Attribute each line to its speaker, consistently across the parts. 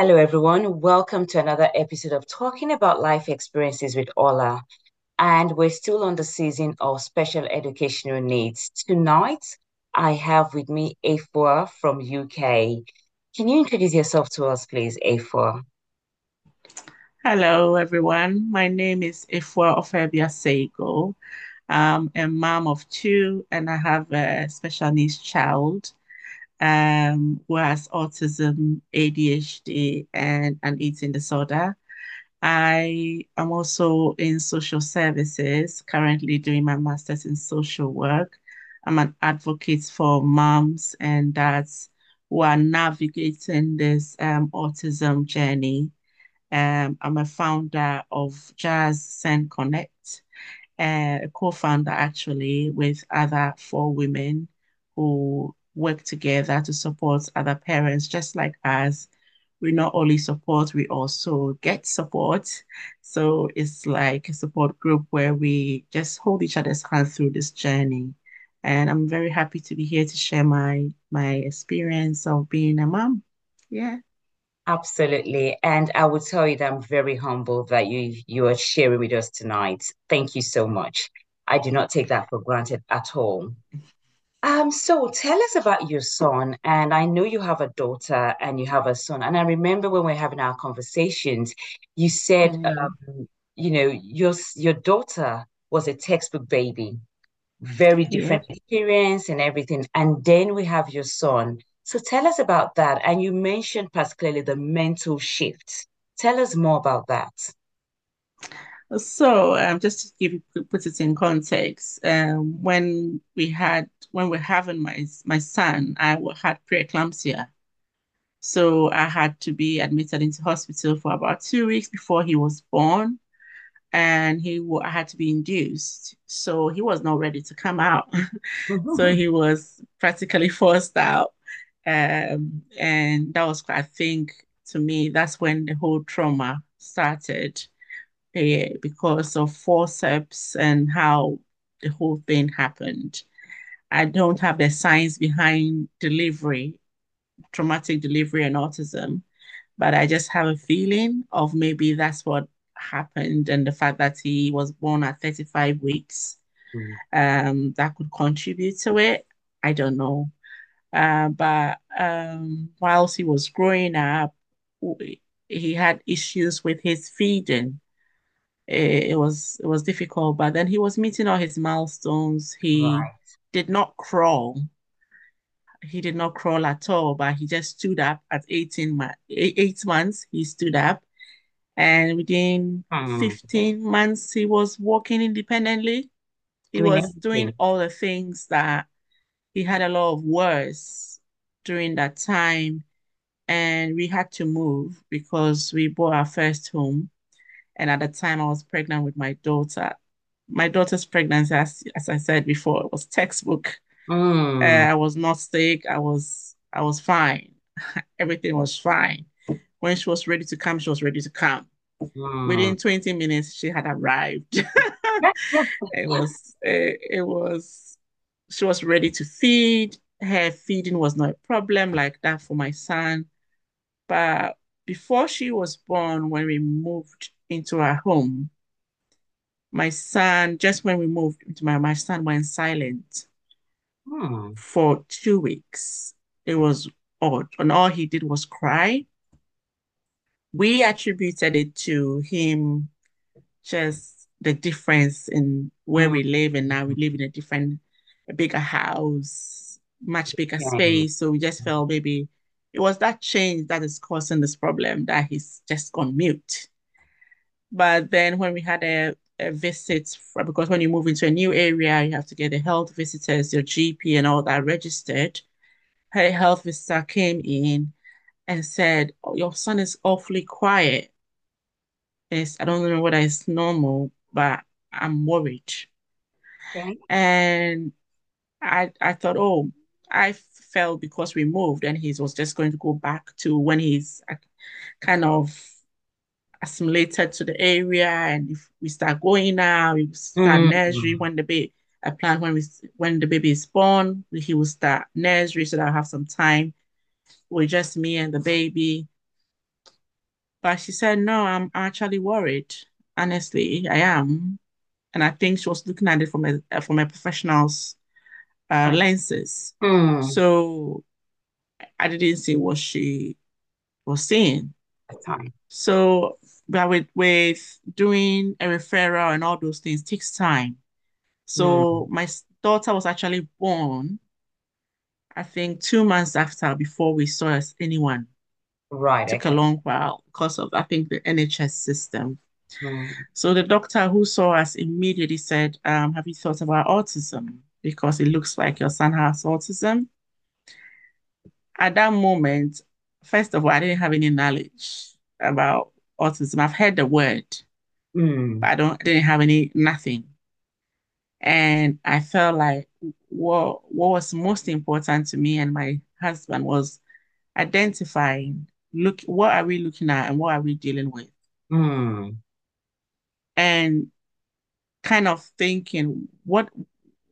Speaker 1: Hello, everyone. Welcome to another episode of Talking About Life Experiences with Ola. And we're still on the season of special educational needs. Tonight, I have with me Afua from UK. Can you introduce yourself to us, please, Afua?
Speaker 2: Hello, everyone. My name is Afua Ofebia Sego. Um, I'm a mom of two, and I have a special needs child um, who has autism, ADHD, and an eating disorder. I am also in social services, currently doing my master's in social work. I'm an advocate for moms and dads who are navigating this um, autism journey. Um, I'm a founder of JADZ SEND Connect, uh, a co-founder actually with other four women who work together to support other parents just like us. We not only support, we also get support. So it's like a support group where we just hold each other's hand through this journey. And I'm very happy to be here to share my my experience of being a mom. Yeah.
Speaker 1: Absolutely. And I will tell you that I'm very humbled that you you are sharing with us tonight. Thank you so much. I do not take that for granted at all. Um, so tell us about your son. And I know you have a daughter and you have a son. And I remember when we are having our conversations, you said,
Speaker 2: Mm,
Speaker 1: um, you know, your your daughter was a textbook baby, very
Speaker 2: yeah.
Speaker 1: different experience and everything. And then we have your son. So tell us about that. And you mentioned particularly the mental shift. Tell us more about that.
Speaker 2: So, um, just to give put it in context, um, when we had when we're having my my son, I had preeclampsia. So I had to be admitted into hospital for about two weeks before he was born, and he I had to be induced. So he was not ready to come out. So he was practically forced out. Um, and that was, I think, to me, that's when the whole trauma started because of forceps and how the whole thing happened. I don't have the science behind delivery, traumatic delivery and autism, but I just have a feeling of maybe that's what happened and the fact that he was born at 35 weeks
Speaker 1: Mm,
Speaker 2: um, that could contribute to it. I don't know. Uh, but um, whilst he was growing up, he had issues with his feeding it, it was it was difficult, but then he was meeting all his milestones. He
Speaker 1: Right.
Speaker 2: did not crawl. He did not crawl at all, but he just stood up at 18 months, eight months, he stood up. And within
Speaker 1: Hmm.
Speaker 2: 15 months, he was walking independently. He
Speaker 1: Doing
Speaker 2: was doing all the things that he had a lot of words during that time. And we had to move because we bought our first home. And at the time, I was pregnant with my daughter. My daughter's pregnancy, as, as I said before, it was textbook. Uh,
Speaker 1: Mm,
Speaker 2: I was not sick. I was I was fine. Everything was fine. When she was ready to come, she was ready to come.
Speaker 1: mm.
Speaker 2: Within 20 minutes, she had arrived. it was it, it was she was ready to feed. Her feeding was not a problem like that for my son. But before she was born, when we moved into our home, my son, just when we moved into my, my son went silent
Speaker 1: Hmm.
Speaker 2: for two weeks. It was odd. And all he did was cry. We attributed it to him just the difference in where we live and now we live in a different, a bigger house, much bigger space. So we just felt maybe it was that change that is causing this problem that he's just gone mute. But then when we had a, a visit, for, because when you move into a new area, you have to get the health visitors, your GP and all that registered. Her health visitor came in and said, oh, your son is awfully quiet. It's, I don't know whether it's normal, but I'm worried.
Speaker 1: Okay.
Speaker 2: And I I thought, oh, I felt because we moved and he was just going to go back to when he's uh, kind of assimilated to the area and if we start going now, we start nursery
Speaker 1: Mm.
Speaker 2: when the baby I plan when we when the baby is born, he will start nursery so that I have some time with just me and the baby. But she said, no, I'm actually worried. Honestly, I am. And I think she was looking at it from a from a professional's uh, lenses.
Speaker 1: Hmm.
Speaker 2: So I didn't see what she was saying.
Speaker 1: At time.
Speaker 2: So, but with with doing a referral and all those things takes time. So my daughter was actually born, I think, two months after before we saw us anyone.
Speaker 1: Right.
Speaker 2: Took a long while because of I think the NHS system.
Speaker 1: Hmm.
Speaker 2: So the doctor who saw us immediately said, um, "Have you thought about autism? Because it looks like your son has autism." At that moment, first of all, I didn't have any knowledge about autism. I've heard the word, but
Speaker 1: Hmm.
Speaker 2: I don't I didn't have any nothing. And I felt like what what was most important to me and my husband was identifying, look, what are we looking at and what are we dealing with?
Speaker 1: Hmm.
Speaker 2: And kind of thinking, what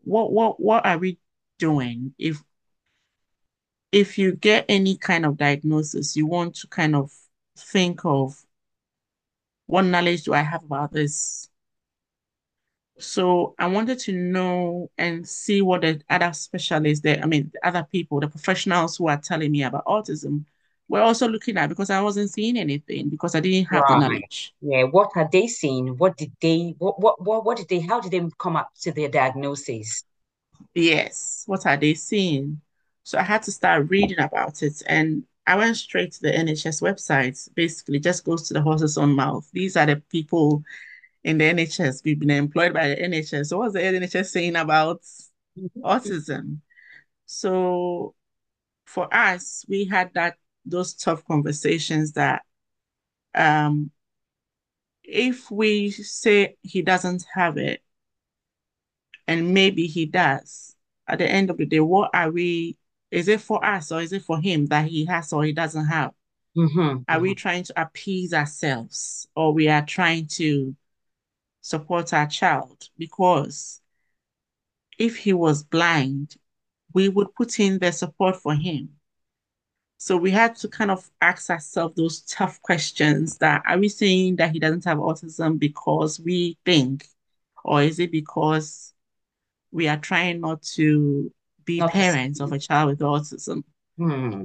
Speaker 2: what what what are we doing? If if you get any kind of diagnosis, you want to kind of think of what knowledge do I have about this? So I wanted to know and see what the other specialists there, I mean, the other people, the professionals who are telling me about autism were also looking at because I wasn't seeing anything because I didn't have the knowledge.
Speaker 1: Yeah. What had they seen? What did they? What? What? What? What did they? How did they come up to their diagnosis?
Speaker 2: Yes, what are they seeing? So I had to start reading about it and I went straight to the NHS website. Basically, just goes to the horse's own mouth. These are the people in the NHS. We've been employed by the NHS. So what's the NHS saying about autism? So for us, we had that those tough conversations that um, if we say he doesn't have it, and maybe he does, at the end of the day, what are we? Is it for us or is it for him that he has or he doesn't have?
Speaker 1: Mm-hmm.
Speaker 2: Are we
Speaker 1: hmm
Speaker 2: trying to appease ourselves or we are trying to support our child? Because if he was blind, we would put in the support for him. So we had to kind of ask ourselves those tough questions that are we saying that he doesn't have autism because we think, or is it because we are trying not to be
Speaker 1: to
Speaker 2: parents of a child with autism?
Speaker 1: Hmm.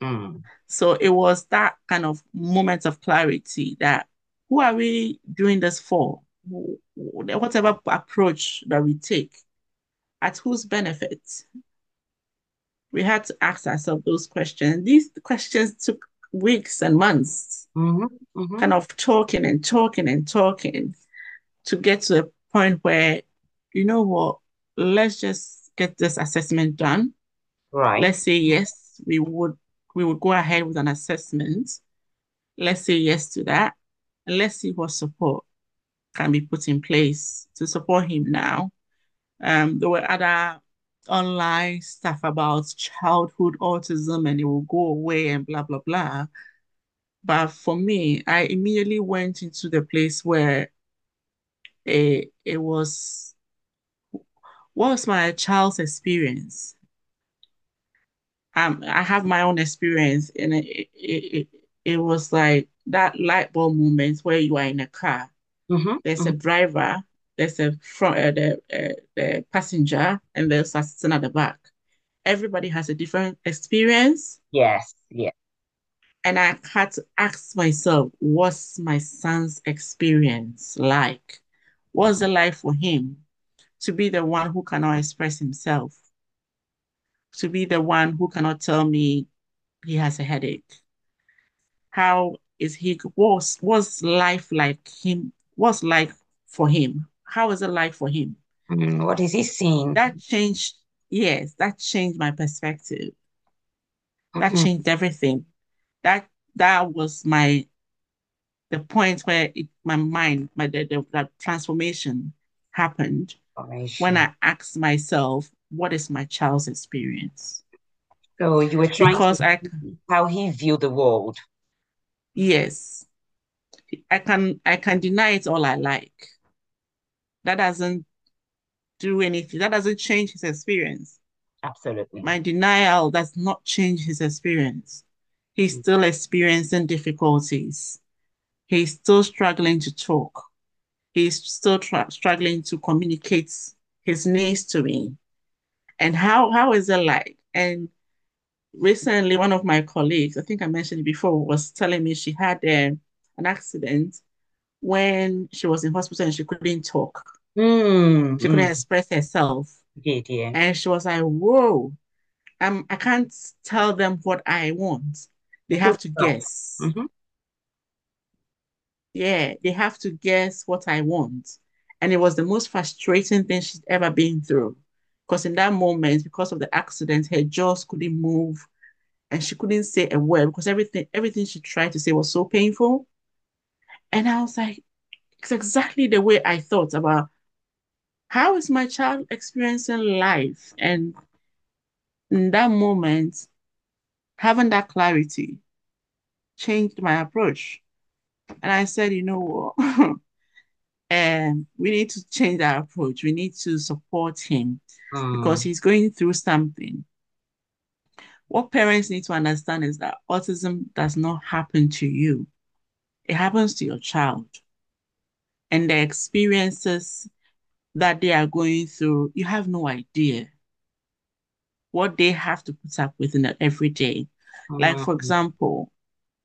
Speaker 1: Hmm.
Speaker 2: So it was that kind of moment of clarity that who are we doing this for? Whatever approach that we take, at whose benefit? We had to ask ourselves those questions. These questions took weeks and months,
Speaker 1: Mm-hmm. Mm-hmm.
Speaker 2: kind of talking and talking and talking to get to a point where, you know what, let's just get this assessment done.
Speaker 1: Right.
Speaker 2: Let's say yes, we would we would go ahead with an assessment. Let's say yes to that. And let's see what support can be put in place to support him now. Um, there were other online stuff about childhood autism and it will go away and blah blah blah. But for me, I immediately went into the place where it, it was what was my child's experience? Um, I have my own experience, and it, it, it, it was like that light bulb moment where you are in a car.
Speaker 1: Mm-hmm.
Speaker 2: There's a
Speaker 1: hmm
Speaker 2: driver, there's a front, uh, the, uh, the passenger, and there's a assistant at the back. Everybody has a different experience,
Speaker 1: Yes. Yeah.
Speaker 2: and I had to ask myself, what's my son's experience like? What's it like for him to be the one who cannot express himself? To be the one who cannot tell me he has a headache? How is he? What's what's life like him? What's life for him? How is it like for him?
Speaker 1: Mm, what is he seeing?
Speaker 2: That changed. Yes, that changed my perspective. That
Speaker 1: Mm-hmm.
Speaker 2: changed everything. That that was my the point where it, my mind, my the, the, that transformation happened when I ask myself, what is my child's experience?
Speaker 1: So you were trying to
Speaker 2: Because I,
Speaker 1: how he viewed the world.
Speaker 2: yes, I can I can deny it all I like. That doesn't do anything. That doesn't change his experience.
Speaker 1: Absolutely.
Speaker 2: My denial does not change his experience. He's mm. still experiencing difficulties. He's still struggling to talk. He's still struggling to communicate his needs to me. And how how is it like? And recently, one of my colleagues, I think I mentioned it before, was telling me she had uh, an accident when she was in hospital and she couldn't talk.
Speaker 1: Mm,
Speaker 2: she couldn't mm. express herself.
Speaker 1: Did, yeah.
Speaker 2: And she was like, whoa, um, I can't tell them what I want. They have to guess. Mm-hmm. Yeah, they have to guess what I want. And it was the most frustrating thing she's ever been through. Because in that moment, because of the accident, her jaws couldn't move and she couldn't say a word because everything everything she tried to say was so painful. And I was like, it's exactly the way I thought about how is my child experiencing life? And in that moment, having that clarity changed my approach. And I said, you know what? and we need to change our approach. We need to support him mm. because he's going through something. What parents need to understand is that autism does not happen to you, it happens to your child. And the experiences that they are going through, you have no idea what they have to put up with in the everyday. Mm. Like, for mm. example,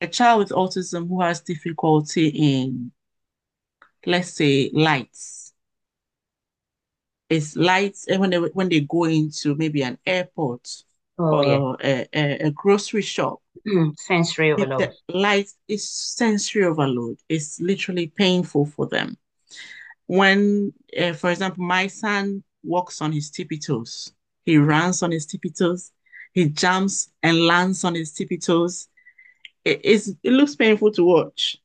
Speaker 2: a child with autism who has difficulty in let's say lights. It's lights and when they when they go into maybe an airport oh, or yeah. a, a, a, grocery shop.
Speaker 1: Mm, sensory overload.
Speaker 2: light is sensory overload. It's literally painful for them. When, uh, for example, my son walks on his tippy toes, he runs on his tippy toes, he jumps and lands on his tippy toes. It, it looks painful to watch,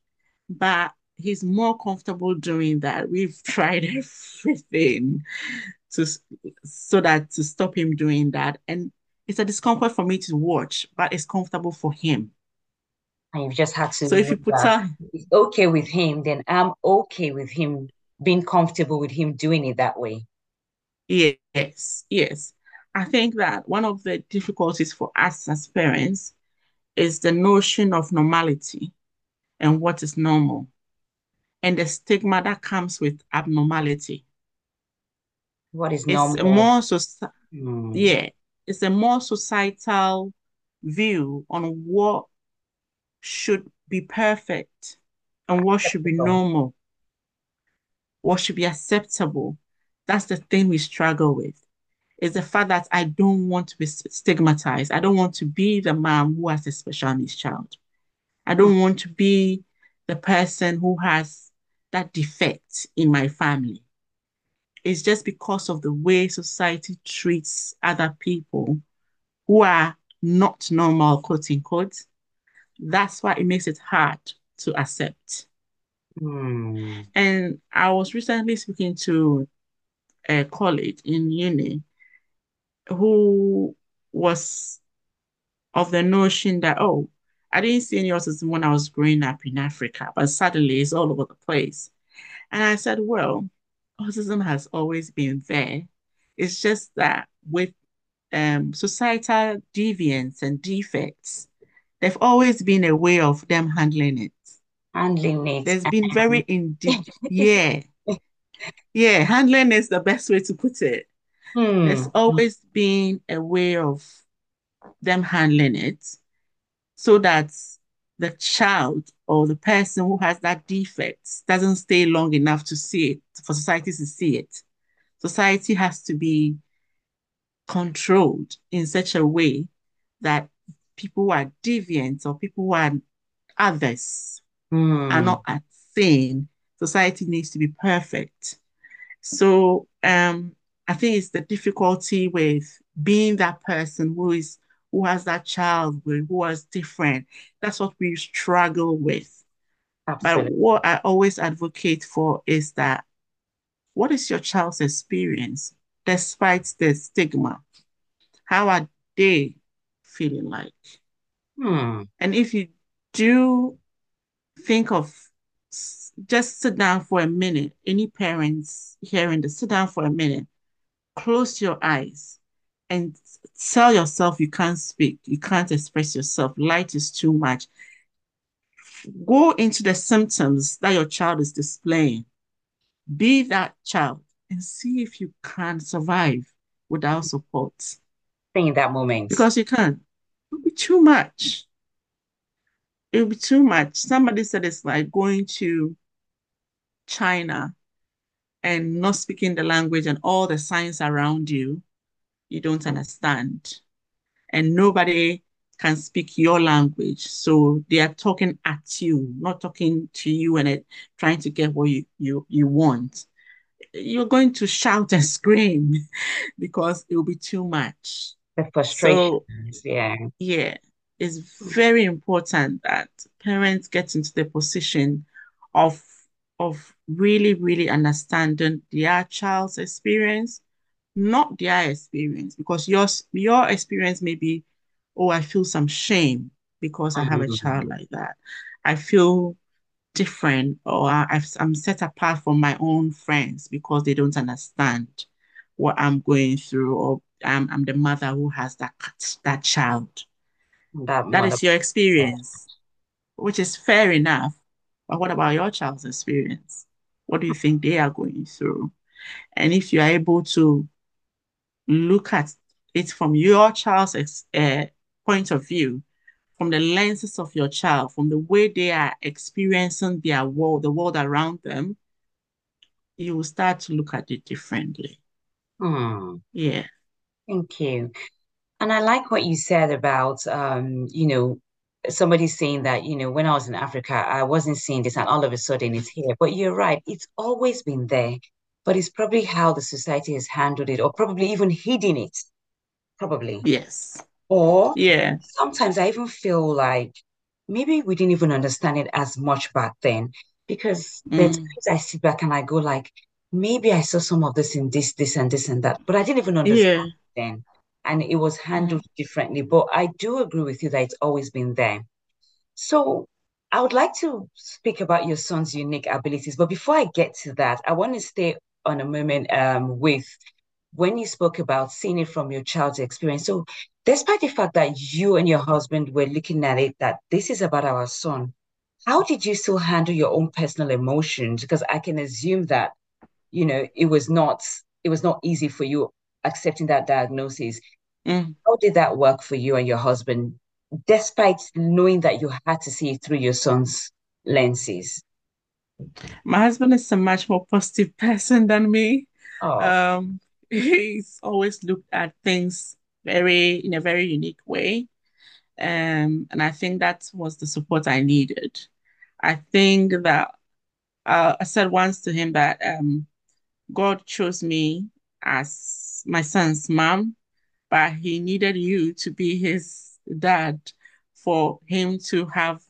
Speaker 2: but he's more comfortable doing that. We've tried everything to so that to stop him doing that. And it's a discomfort for me to watch, but it's comfortable for him.
Speaker 1: And you just had to
Speaker 2: So if you put
Speaker 1: that it's okay with him, then I'm okay with him being comfortable with him doing it that way.
Speaker 2: Yes, yes. I think that one of the difficulties for us as parents is the notion of normality and what is normal and the stigma that comes with abnormality.
Speaker 1: What is normal?
Speaker 2: It's more so, mm. yeah, it's a more societal view on what should be perfect and what should be normal, what should be acceptable. That's the thing we struggle with. Is the fact that I don't want to be stigmatized. I don't want to be the mom who has a special needs child. I don't want to be the person who has that defect in my family. It's just because of the way society treats other people who are not normal, quote unquote. That's why it makes it hard to accept.
Speaker 1: Mm.
Speaker 2: And I was recently speaking to a colleague in uni who was of the notion that, oh, I didn't see any autism when I was growing up in Africa, but suddenly it's all over the place. And I said, well, autism has always been there. It's just that with um, societal deviance and defects, there've always been a way of them handling it.
Speaker 1: Handling it.
Speaker 2: There's been very indeed, yeah. Yeah, handling is the best way to put it. Hmm. There's always been a way of them handling it so that the child or the person who has that defect doesn't stay long enough to see it, for society to see it. Society has to be controlled in such a way that people who are deviant or people who are others mm. are not at same. Society needs to be perfect. So um, I think it's the difficulty with being that person who is who has that child with, who was different. That's what we struggle with. Absolutely. But what I always advocate for is that what is your child's experience despite the stigma? How are they feeling like?
Speaker 1: Hmm.
Speaker 2: And if you do think of just sit down for a minute, any parents hearing this, sit down for a minute, close your eyes and tell yourself you can't speak, you can't express yourself, light is too much. go into the symptoms that your child is displaying. Be that child and see if you can survive without support.
Speaker 1: in that moment.
Speaker 2: Because you can. It'll be too much. It'll be too much. Somebody said it's like going to China and not speaking the language and all the signs around you, you don't understand. And nobody can speak your language. So they are talking at you, not talking to you and it, trying to get what you, you, you want. You're going to shout and scream because it will be too much.
Speaker 1: The frustration. So, yeah.
Speaker 2: Yeah. It's very important that parents get into the position of of really, really understanding their child's experience, not their experience, because yours, your experience may be, oh, I feel some shame because I have a mm-hmm. child like that. I feel different or i am set apart from my own friends because they don't understand what I'm going through or I'm, I'm the mother who has that that child. That, that is your experience, which is fair enough. But what about your child's experience? What do you think they are going through? And if you are able to look at it from your child's uh, point of view, from the lenses of your child, from the way they are experiencing their world, the world around them, you will start to look at it differently.
Speaker 1: Hmm.
Speaker 2: Yeah.
Speaker 1: Thank you. And I like what you said about, um, you know, somebody saying that, you know, when I was in Africa, I wasn't seeing this and all of a sudden it's here. But you're right, it's always been there. But it's probably how the society has handled it or probably even hidden it. Probably.
Speaker 2: Yes.
Speaker 1: Or
Speaker 2: yeah.
Speaker 1: Sometimes I even feel like maybe we didn't even understand it as much back then. Because mm. there's times I sit back and I go like, maybe I saw some of this in this, this, and this and that, but I didn't even understand yeah. then and it was handled differently. But I do agree with you that it's always been there. So I would like to speak about your son's unique abilities. But before I get to that, I want to stay on a moment um, with when you spoke about seeing it from your child's experience. So, despite the fact that you and your husband were looking at it, that this is about our son, how did you still handle your own personal emotions? Because I can assume that, you know, it was not it was not easy for you accepting that diagnosis. Mm. How did that work for you and your husband, despite knowing that you had to see it through your son's lenses?
Speaker 2: My husband is a much more positive person than me. Oh. Um, he's always looked at things very in a very unique way. Um, and I think that was the support I needed. I think that uh, I said once to him that um, God chose me as my son's mom, but he needed you to be his dad for him to have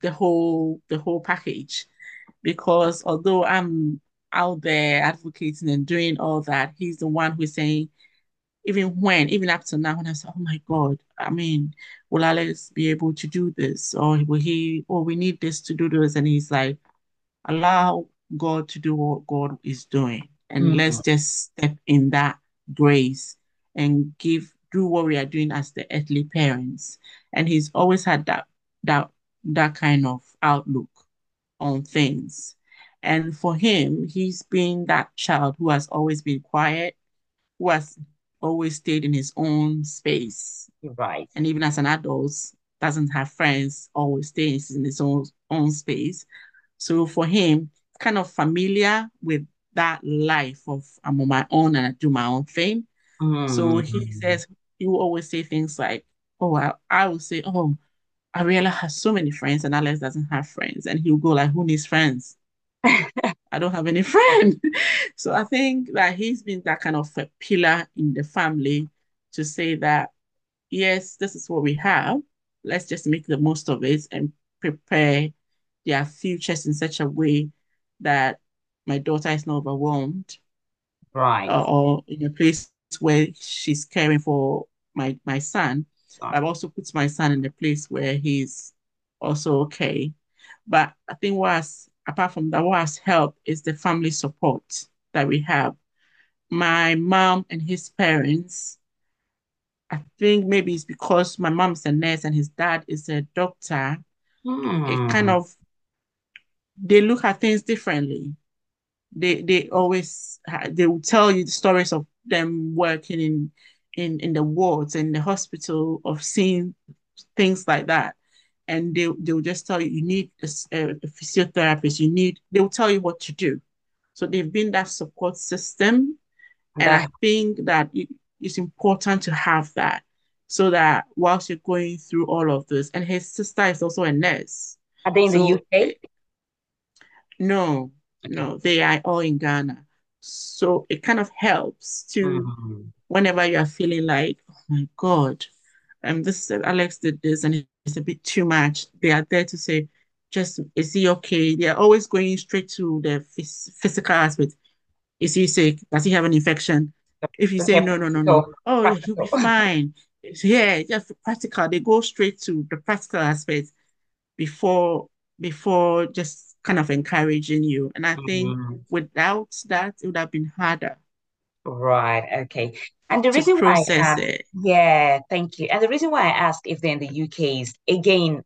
Speaker 2: the whole the whole package. Because although I'm out there advocating and doing all that, he's the one who's saying, even when, even up to now, when I say, oh my God, I mean, will Alex be able to do this? Or will he, or we need this to do this? And he's like, allow God to do what God is doing. And mm-hmm. let's just step in that grace and give do what we are doing as the earthly parents. And he's always had that that that kind of outlook on things. And for him, he's been that child who has always been quiet, who has always stayed in his own space.
Speaker 1: Right.
Speaker 2: And even as an adult, doesn't have friends, always stays in his own own space. So for him, kind of familiar with that life of I'm on my own and I do my own thing. Mm-hmm. So he says he will always say things like, "Oh, I, I will say, oh, Ariella has so many friends and Alex doesn't have friends," and he'll go like, "Who needs friends? I don't have any friends." so I think that he's been that kind of a pillar in the family to say that yes, this is what we have. Let's just make the most of it and prepare their futures in such a way that my daughter is not overwhelmed.
Speaker 1: Right.
Speaker 2: Uh, or in a place where she's caring for my my son. I've also put my son in a place where he's also okay. But I think what has, apart from that, what has helped is the family support that we have. My mom and his parents, I think maybe it's because my mom's a nurse and his dad is a doctor. It kind
Speaker 1: Hmm.
Speaker 2: of they look at things differently. They they always they will tell you the stories of them working in in in the wards in the hospital of seeing things like that. And they they'll just tell you you need a, a physiotherapist, you need they'll tell you what to do. So they've been that support system. And
Speaker 1: That
Speaker 2: I think that it, it's important to have that so that whilst you're going through all of this, and his sister is also a nurse.
Speaker 1: are they in the UK?
Speaker 2: no,
Speaker 1: Okay.
Speaker 2: no, they are all in Ghana. So it kind of helps to
Speaker 1: Hmm.
Speaker 2: whenever you are feeling like, oh my God, um, this Alex did this and it's a bit too much. They are there to say, just is he okay? They are always going straight to the phys physical aspect. Is he sick? Does he have an infection? If you say no, no, no, no, oh, he'll be fine. Yeah, just practical. They go straight to the practical aspect before before just kind of encouraging you. And I think
Speaker 1: Hmm.
Speaker 2: without that, it would have been harder
Speaker 1: Right, okay. And the reason why I asked,
Speaker 2: it.
Speaker 1: yeah, thank you. And the reason why I asked if they're in the UK is again,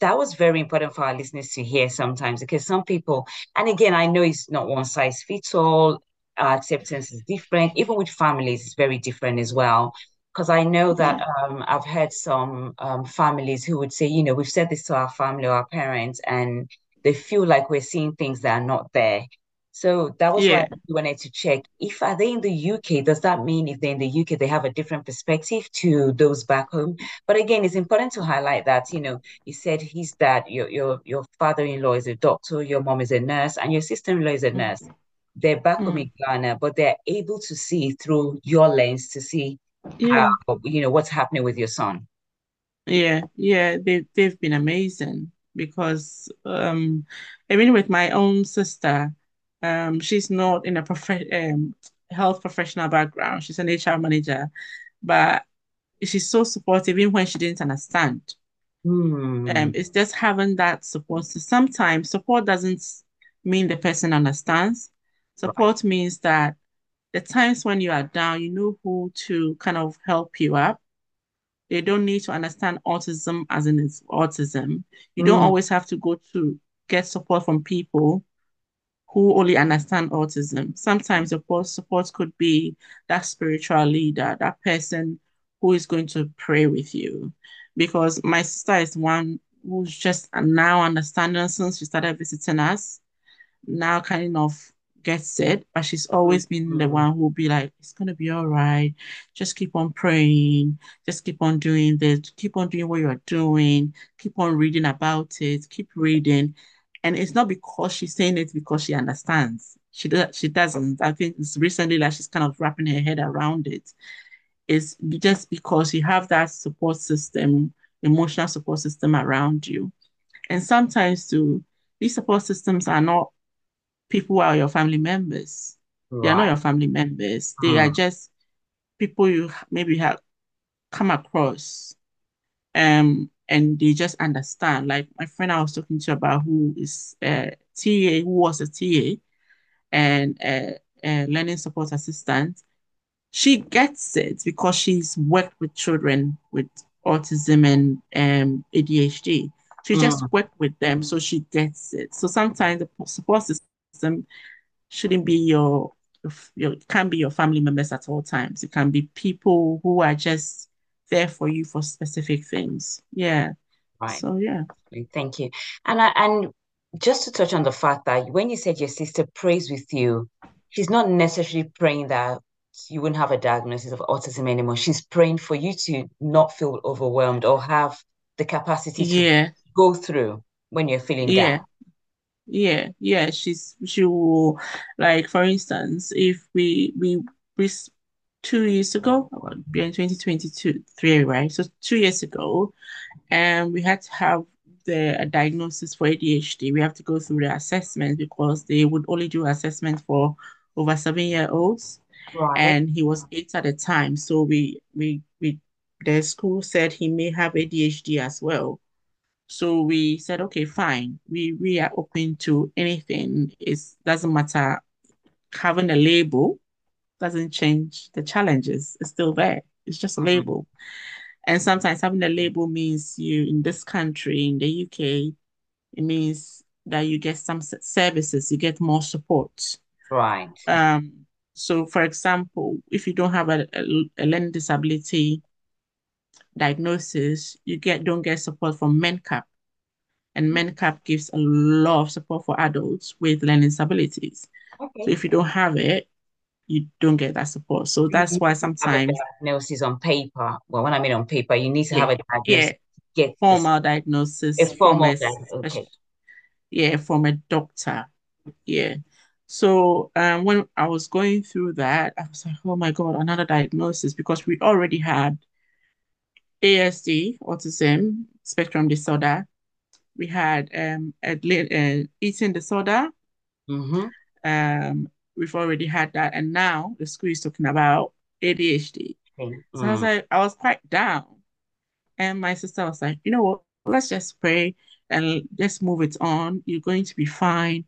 Speaker 1: that was very important for our listeners to hear sometimes because some people, and again, I know it's not one size fits all, acceptance is different. Even with families, it's very different as well. Because I know that um, I've heard some um, families who would say, you know, we've said this to our family or our parents, and they feel like we're seeing things that are not there. So that was why
Speaker 2: we
Speaker 1: wanted to check if are they in the UK, does that mean if they're in the UK, they have a different perspective to those back home? But again, it's important to highlight that, you know, you said his dad, your your your father-in-law is a doctor, your mom is a nurse, and your sister-in-law is a nurse.
Speaker 2: Mm.
Speaker 1: They're back home
Speaker 2: Mm.
Speaker 1: in Ghana, but they're able to see through your lens to see how, you know, what's happening with your son.
Speaker 2: Yeah. Yeah. They they've been amazing because um even with my own sister, um, she's not in a prof um health professional background. She's an HR manager, but she's so supportive even when she didn't understand. Um,
Speaker 1: Hmm.
Speaker 2: it's just having that support. So sometimes support doesn't mean the person understands.
Speaker 1: Right.
Speaker 2: Support means that the times when you are down, you know who to kind of help you up. They don't need to understand autism as in it's autism. You don't
Speaker 1: Hmm.
Speaker 2: always have to go to get support from people who only understand autism. Sometimes support support could be that spiritual leader, that person who is going to pray with you. Because my sister is one who's just now understanding since she started visiting us now kind of gets it, but she's always mm-hmm. been the one who will be like, it's gonna be all right. Just keep on praying. Just keep on doing this. Keep on doing what you're doing. Keep on reading about it. Keep reading. And it's not because she's saying it because she understands. She does, she doesn't. I think it's recently like she's kind of wrapping her head around it. It's just because you have that support system, emotional support system around you. And sometimes too, these support systems are not people who are your family members. They are not your family members. They are
Speaker 1: Hmm.
Speaker 2: just people you maybe have come across um and they just understand. Like my friend I was talking to about who is a TA, who was a TA and a, a learning support assistant. She gets it because she's worked with children with autism and um, ADHD. She just
Speaker 1: Hmm.
Speaker 2: worked with them, so she gets it. So sometimes the support system shouldn't be your your it can't be your family members at all times. It can be people who are just there for you for specific things. Yeah.
Speaker 1: Right.
Speaker 2: So yeah.
Speaker 1: Thank you. And I, and just to touch on the fact that when you said your sister prays with you, she's not necessarily praying that you wouldn't have a diagnosis of autism anymore. She's praying for you to not feel overwhelmed or have the capacity to
Speaker 2: Yeah.
Speaker 1: go through when you're feeling down.
Speaker 2: Yeah. Yeah. She's she will like for instance, if we we we two years ago, oh, we in 2022, three, right? So two years ago, and we had to have the diagnosis for ADHD. We have to go through the assessment because they would only do assessment for over seven year olds,
Speaker 1: Right.
Speaker 2: and he was eight at the time. So we we we the school said he may have ADHD as well. So we said, okay, fine. We we are open to anything. It doesn't matter having a label doesn't change the challenges. It's still there. It's just a
Speaker 1: Mhm.
Speaker 2: label. And sometimes having a label means you in this country, in the UK, it means that you get some services, you get more support.
Speaker 1: Right.
Speaker 2: Um, so, for example, if you don't have a, a, a learning disability diagnosis, you get don't get support from MenCap. And MenCap gives a lot of support for adults with learning disabilities. Okay. So if you don't have it, you don't get that support. So that's why sometimes
Speaker 1: diagnosis on paper. Well, when I mean on paper, you need to yeah, have a diagnosis.
Speaker 2: Yeah, get formal diagnosis.
Speaker 1: A formal a, diagnosis. Okay.
Speaker 2: Yeah, from a doctor. Yeah. So um, when I was going through that, I was like, oh my God, another diagnosis because we already had ASD, autism spectrum disorder. We had um, a, a uh, eating disorder.
Speaker 1: Mm-hmm.
Speaker 2: Um, we've already had that, and now the school is talking about ADHD. Mm. So I was mm. like, I was quite down, and my sister was like, you know what? Let's just pray and just move it on. You're going to be fine.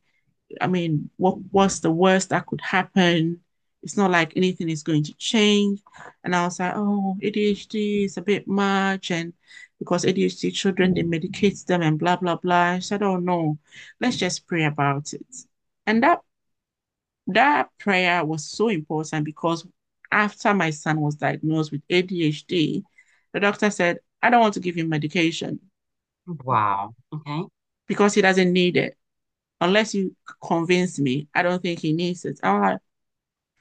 Speaker 2: I mean, what what's the worst that could happen? It's not like anything is going to change. And I was like, oh, ADHD is a bit much. And because ADHD children, they medicate them and blah, blah, blah. I said, oh, no, let's just pray about it. And that that prayer was so important because after my son was diagnosed with ADHD, the doctor said, I don't want to give him medication.
Speaker 1: Wow. Okay.
Speaker 2: Because he doesn't need it. Unless you convince me, I don't think he needs it. I'm like,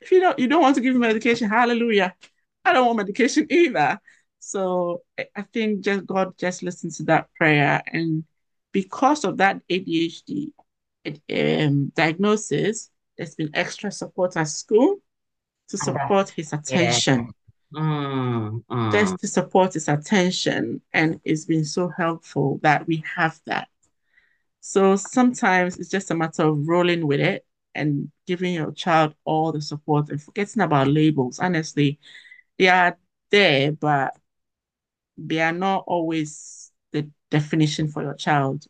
Speaker 2: if you don't you don't want to give him medication, hallelujah. I don't want medication either. So I think just God just listened to that prayer. And because of that ADHD um, diagnosis, there's been extra support at school to support his attention.
Speaker 1: Yeah. Mm, mm.
Speaker 2: Just to support his attention. And it's been so helpful that we have that. So sometimes it's just a matter of rolling with it and giving your child all the support and forgetting about labels. Honestly, they are there, but they are not always the definition for your child.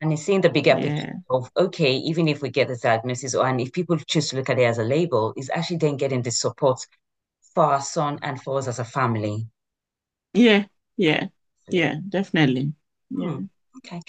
Speaker 1: And it's seeing the bigger yeah. picture of okay, even if we get the diagnosis, or and if people choose to look at it as a label, is actually then getting the support for our son and for us as a family.
Speaker 2: Yeah, yeah, yeah, definitely. Yeah.
Speaker 1: Hmm. Okay.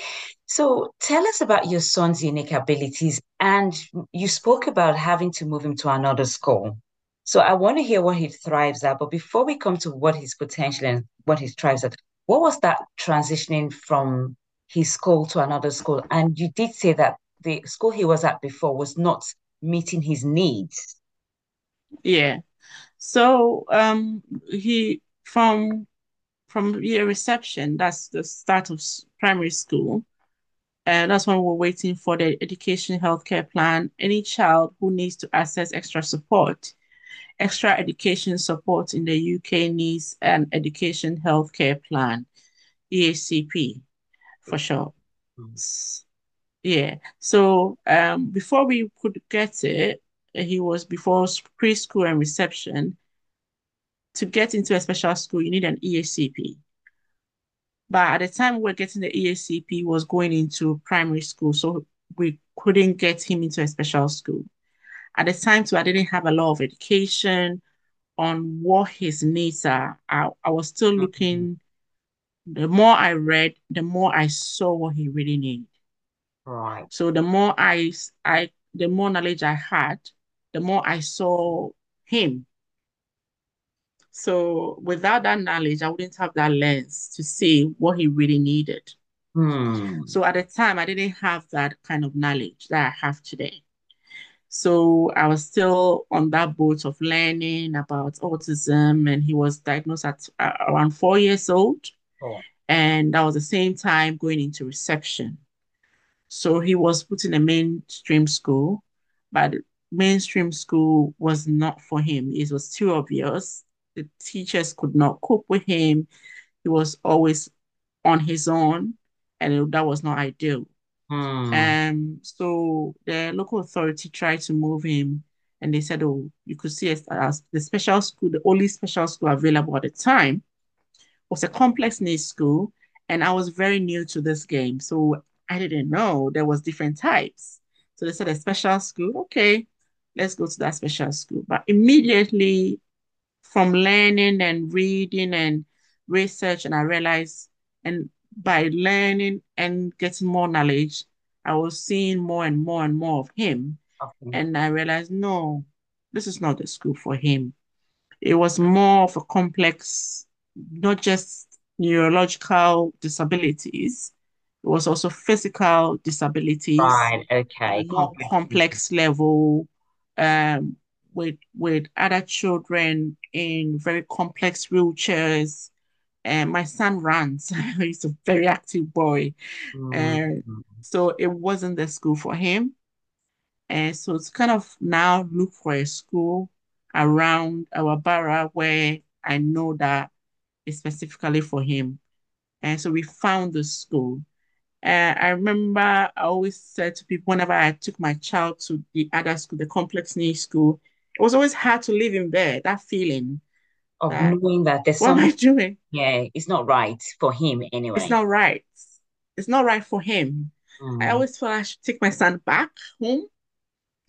Speaker 1: So tell us about your son's unique abilities. And you spoke about having to move him to another school. So I want to hear what he thrives at. But before we come to what his potential and what he thrives at, what was that transitioning from his school to another school. And you did say that the school he was at before was not meeting his needs.
Speaker 2: Yeah. So um he from from year reception, that's the start of primary school. And that's when we're waiting for the education healthcare plan. Any child who needs to access extra support, extra education support in the UK needs an education healthcare plan, EHCP for sure. Mm. Yeah. So um, before we could get it, he was before preschool and reception. To get into a special school, you need an EHCP. But at the time we were getting the EHCP was going into primary school, so we couldn't get him into a special school. At the time too, I didn't have a lot of education on what his needs are. I, I was still looking the more I read, the more I saw what he really needed.
Speaker 1: Right.
Speaker 2: So the more I, I, the more knowledge I had, the more I saw him. So without that knowledge, I wouldn't have that lens to see what he really needed.
Speaker 1: Hmm.
Speaker 2: So at the time, I didn't have that kind of knowledge that I have today. So I was still on that boat of learning about autism, and he was diagnosed at uh, around four years old.
Speaker 1: Oh.
Speaker 2: And that was the same time going into reception. So he was put in a mainstream school, but mainstream school was not for him. It was too obvious. The teachers could not cope with him. He was always on his own, and that was not ideal.
Speaker 1: Hmm.
Speaker 2: Um, so the local authority tried to move him, and they said, "Oh, you could see as, as the special school, the only special school available at the time, was a complex needs school, and I was very new to this game, so I didn't know there was different types. So they said a special school. Okay, let's go to that special school. But immediately, from learning and reading and research and I realized, and by learning and getting more knowledge, I was seeing more and more and more of him.
Speaker 1: Okay.
Speaker 2: And I realized, no, this is not the school for him. It was more of a complex, not just neurological disabilities, it was also physical disabilities
Speaker 1: Right. Okay.
Speaker 2: more
Speaker 1: Complex.
Speaker 2: complex level, um, with with other children in very complex wheelchairs. And my son runs. He's a very active boy.
Speaker 1: Mm,
Speaker 2: And so it wasn't the school for him. And so it's kind of now look for a school around our borough where I know that is specifically for him. And so we found the school. Uh, I remember I always said to people whenever I took my child to the other school, the complex needs school, it was always hard to leave him there, that feeling
Speaker 1: of
Speaker 2: that,
Speaker 1: knowing that there's
Speaker 2: what am I doing?
Speaker 1: yeah, it's not right for him anyway.
Speaker 2: It's not right. It's not right for him. I
Speaker 1: Mm,
Speaker 2: always felt I should take my son back home,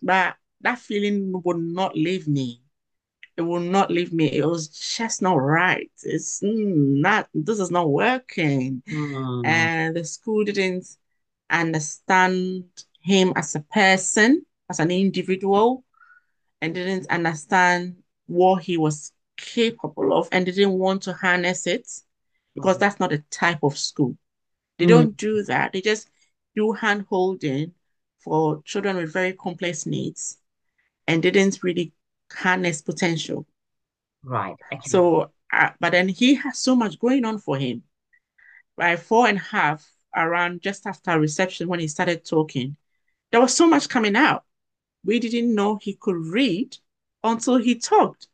Speaker 2: but that feeling would not leave me. It will not leave me. It was just not right. It's mm, not, this is not working.
Speaker 1: mm,
Speaker 2: And the school didn't understand him as a person, as an individual, and didn't understand what he was capable of and didn't want to harness it because
Speaker 1: mm,
Speaker 2: that's not the type of school. They
Speaker 1: mm.
Speaker 2: don't do that. They just do hand holding for children with very complex needs and didn't really harness potential.
Speaker 1: Right. Okay.
Speaker 2: So, uh, but then he has so much going on for him. By four and a half, around just after reception, when he started talking, there was so much coming out. We didn't know he could read until he talked.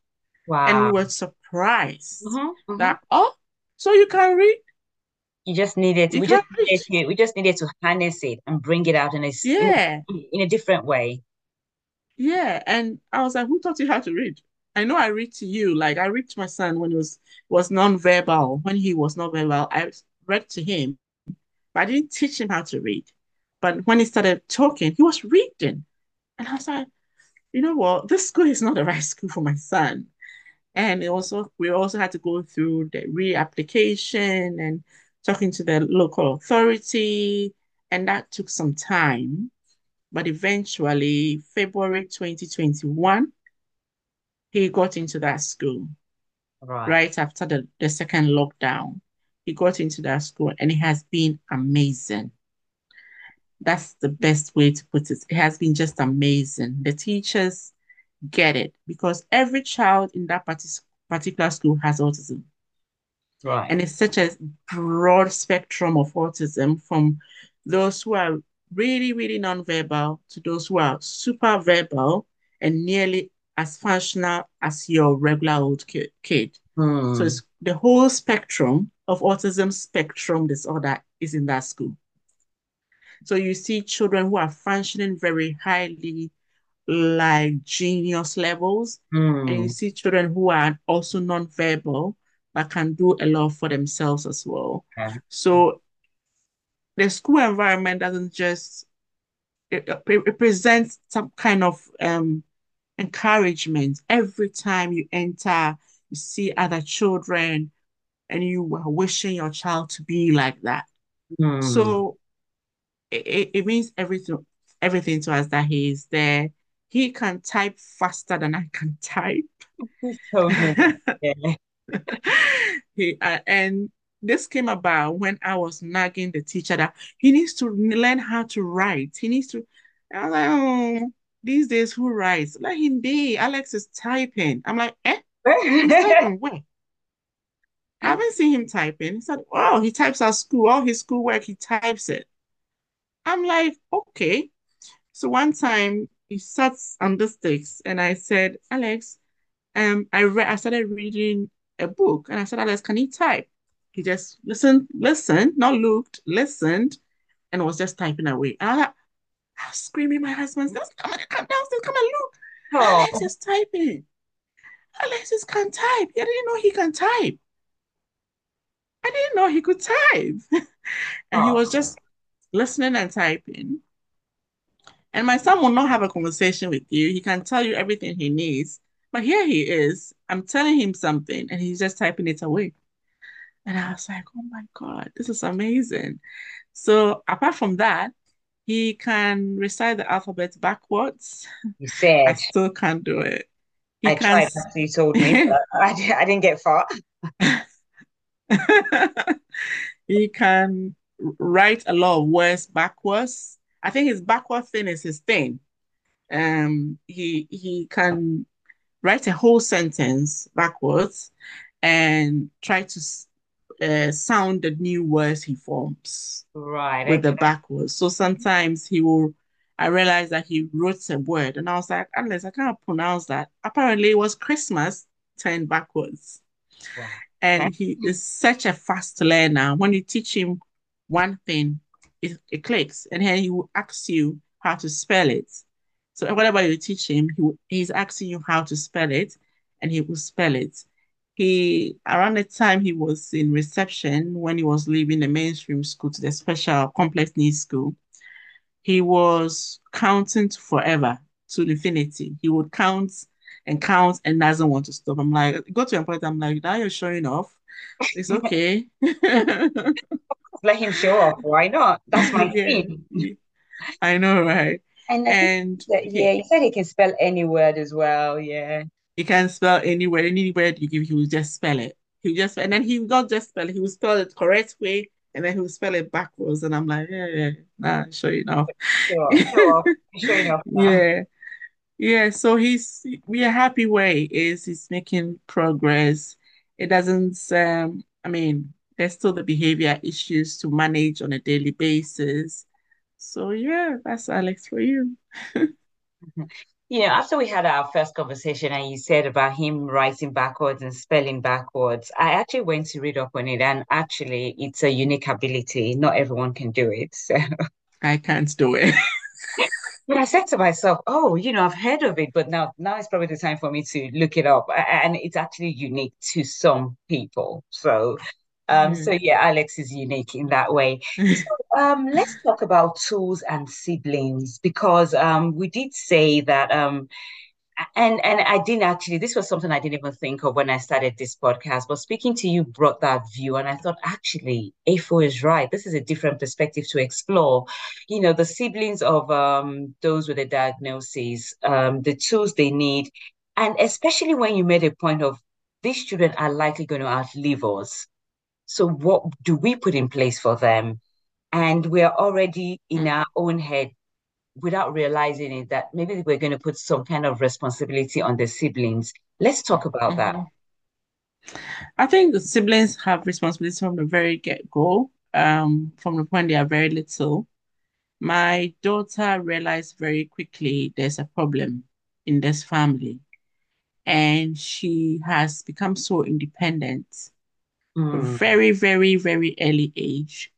Speaker 2: And we were surprised
Speaker 1: hmm hmm
Speaker 2: that, oh, so you can read?
Speaker 1: You just needed,
Speaker 2: You
Speaker 1: we just
Speaker 2: read?
Speaker 1: needed to, we just needed to harness it and bring it out in a, s- in,
Speaker 2: Yeah,
Speaker 1: in a different way.
Speaker 2: yeah. And I was like, who taught you how to read? I know I read to you. Like I read to my son when he was was non-verbal. When he was non-verbal, I read to him, but I didn't teach him how to read. But when he started talking, he was reading. And I was like, you know what? This school is not the right school for my son. And it also we also had to go through the reapplication and talking to the local authority, and that took some time. But eventually, February 2021, he got into that school
Speaker 1: Right.
Speaker 2: right after the, the second lockdown. He got into that school and it has been amazing. That's the best way to put it. It has been just amazing. The teachers get it because every child in that partic- particular school has autism.
Speaker 1: Right.
Speaker 2: And it's such a broad spectrum of autism from those who are really, really nonverbal to those who are super verbal and nearly as functional as your regular old ki- kid. So
Speaker 1: Hmm.
Speaker 2: it's the whole spectrum of autism spectrum disorder is in that school. So you see children who are functioning very highly, like genius levels, and you see children who are also nonverbal but can do a lot for themselves as well.
Speaker 1: Okay.
Speaker 2: So the school environment doesn't just it, it presents some kind of um encouragement every time you enter, you see other children, and you are wishing your child to be like that.
Speaker 1: Hmm.
Speaker 2: So it, it means everything everything to us that he is there. He can type faster than I can type. He uh, and this came about when I was nagging the teacher that he needs to learn how to write. He needs to. I was like, oh, these days who writes? Let him be. Alex is typing. I'm like, eh? Where? I haven't seen him typing. He said, oh, he types at school. All his schoolwork, he types it. I'm like, okay. So one time he sat on the sticks and I said, Alex, um, I read I started reading a book and I said, Alex, can you type? He just listened, listened, not looked, listened, and was just typing away. And I, was like, I was screaming my husband, come, come downstairs, come and look. Alex
Speaker 1: Oh,
Speaker 2: is typing. Alexis can type. I didn't know he can type. I didn't know he could type. and he was
Speaker 1: oh,
Speaker 2: just listening and typing. And my son will not have a conversation with you. He can tell you everything he needs. But here he is. I'm telling him something and he's just typing it away. And I was like, oh my God, this is amazing. So apart from that, he can recite the alphabet backwards.
Speaker 1: You said.
Speaker 2: I still can't do it. He
Speaker 1: I tried after you told me, I, I didn't get far.
Speaker 2: he can write a lot of words backwards. I think his backward thing is his thing. Um, he he can write a whole sentence backwards and try to uh, sound the new words he forms
Speaker 1: Right,
Speaker 2: with the backwards. So sometimes he will, I realized that he wrote a word and I was like, unless I can't pronounce that. Apparently it was Christmas turned backwards.
Speaker 1: Wow.
Speaker 2: And he is such a fast learner. When you teach him one thing, it, it clicks. And then he will ask you how to spell it. So whatever you teach him, he, he's asking you how to spell it, and he will spell it. He around the time he was in reception when he was leaving the mainstream school to the special complex needs school, he was counting to forever to infinity. He would count and count and doesn't want to stop. I'm like, go to a point, I'm like, now you're showing off. It's okay.
Speaker 1: Let him show off. Why not? That's my
Speaker 2: Yeah,
Speaker 1: thing.
Speaker 2: I know, right?
Speaker 1: And
Speaker 2: And
Speaker 1: that, yeah,
Speaker 2: he,
Speaker 1: said he can spell any word as well. Yeah.
Speaker 2: He can spell anywhere, any word you give, he will just spell it. He just and then he will not just spell it, he will spell it correct way, and then he will spell it backwards. And I'm like, yeah, yeah, nah, sure enough.
Speaker 1: Sure, show off. Showing off now.
Speaker 2: Yeah, yeah. So he's we are happy where he is. He's making progress. It doesn't um, I mean, there's still the behavior issues to manage on a daily basis. So yeah, that's Alex for you.
Speaker 1: You know, after we had our first conversation and you said about him writing backwards and spelling backwards, I actually went to read up on it and actually it's a unique ability. Not everyone can do it. So,
Speaker 2: I can't do it.
Speaker 1: but I said to myself, oh, you know, I've heard of it, but now now is probably the time for me to look it up. And it's actually unique to some people. So um, so
Speaker 2: Yeah.
Speaker 1: Alex is unique in that way. So um, let's talk about tools and siblings because um, we did say that um, And and I didn't actually, this was something I didn't even think of when I started this podcast, but speaking to you brought that view. And I thought, actually, Afua is right. This is a different perspective to explore. You know, the siblings of um those with a diagnosis, um, the tools they need, and especially when you made a point of these children are likely going to outlive us. So what do we put in place for them? And we're already in our own head without realizing it that maybe we're going to put some kind of responsibility on the siblings. Let's talk about that.
Speaker 2: Mhm. I think the siblings have responsibility from the very get-go, um, from the point they are very little. My daughter realized very quickly there's a problem in this family, and she has become so independent.
Speaker 1: Mm,
Speaker 2: Very, very, very early age.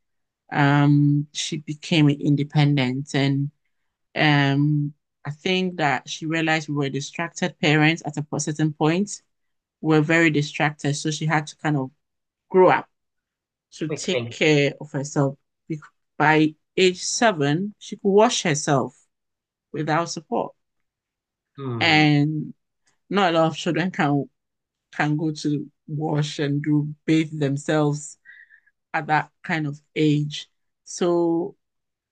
Speaker 2: Um, she became independent, and um, I think that she realized we were distracted parents at a certain point. We were very distracted, so she had to kind of grow up to take care of herself. By age seven, she could wash herself without support.
Speaker 1: Mm,
Speaker 2: And not a lot of children can can go to wash and do bathe themselves at that kind of age. So,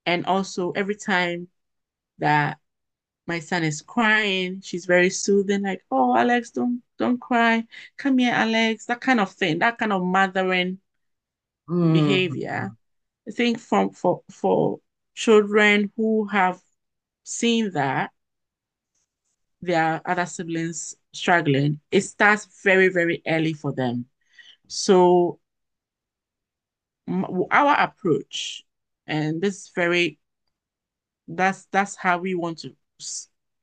Speaker 2: and also every time that my son is crying, she's very soothing, like, oh Alex, don't don't cry. Come here, Alex. That kind of thing, that kind of mothering behavior
Speaker 1: mm,
Speaker 2: I think from for for children who have seen that their other siblings struggling, it starts very, very early for them. So our approach, and this is very that's that's how we want to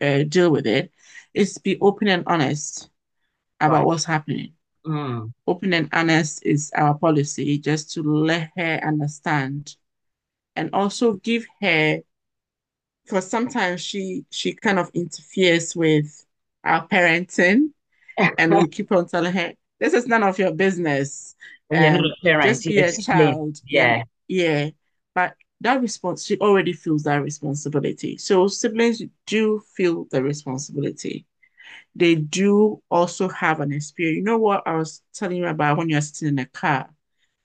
Speaker 2: uh, deal with it, is be open and honest about
Speaker 1: right.
Speaker 2: what's happening.
Speaker 1: Mm,
Speaker 2: Open and honest is our policy, just to let her understand and also give her because sometimes she she kind of interferes with our parenting and we keep on telling her this is none of your business. Um
Speaker 1: parent,
Speaker 2: just be
Speaker 1: a
Speaker 2: child. Yeah.
Speaker 1: Yeah,
Speaker 2: but that response she already feels that responsibility. So siblings do feel the responsibility. They do also have an experience. You know what i was telling you about when you're sitting in a car?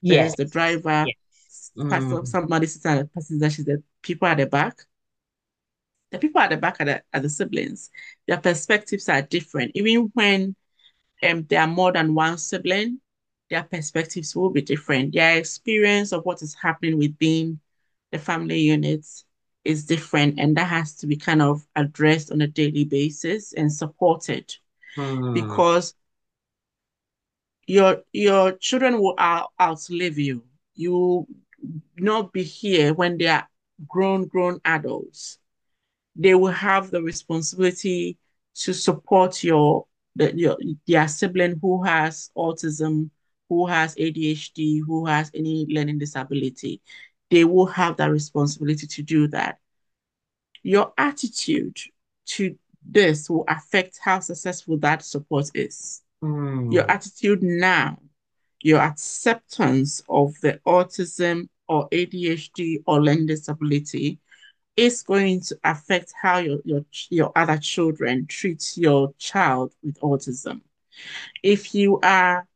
Speaker 2: There's
Speaker 1: Yes.
Speaker 2: the driver,
Speaker 1: Yes. Mm,
Speaker 2: somebody sits at the passenger, she's the people at the back. The people at the back are the, are the siblings. Their perspectives are different. Even when um, there are more than one sibling, their perspectives will be different. Their experience of what is happening within the family units is different, and that has to be kind of addressed on a daily basis and supported
Speaker 1: mm,
Speaker 2: because your your children will out, outlive you. You will not be here when they are grown, grown adults. They will have the responsibility to support your the, your their sibling who has autism, who has ADHD, who has any learning disability. They will have that responsibility to do that. Your attitude to this will affect how successful that support is. Your
Speaker 1: mm,
Speaker 2: attitude now, your acceptance of the autism or ADHD or learning disability is going to affect how your, your, your other children treat your child with autism. If you are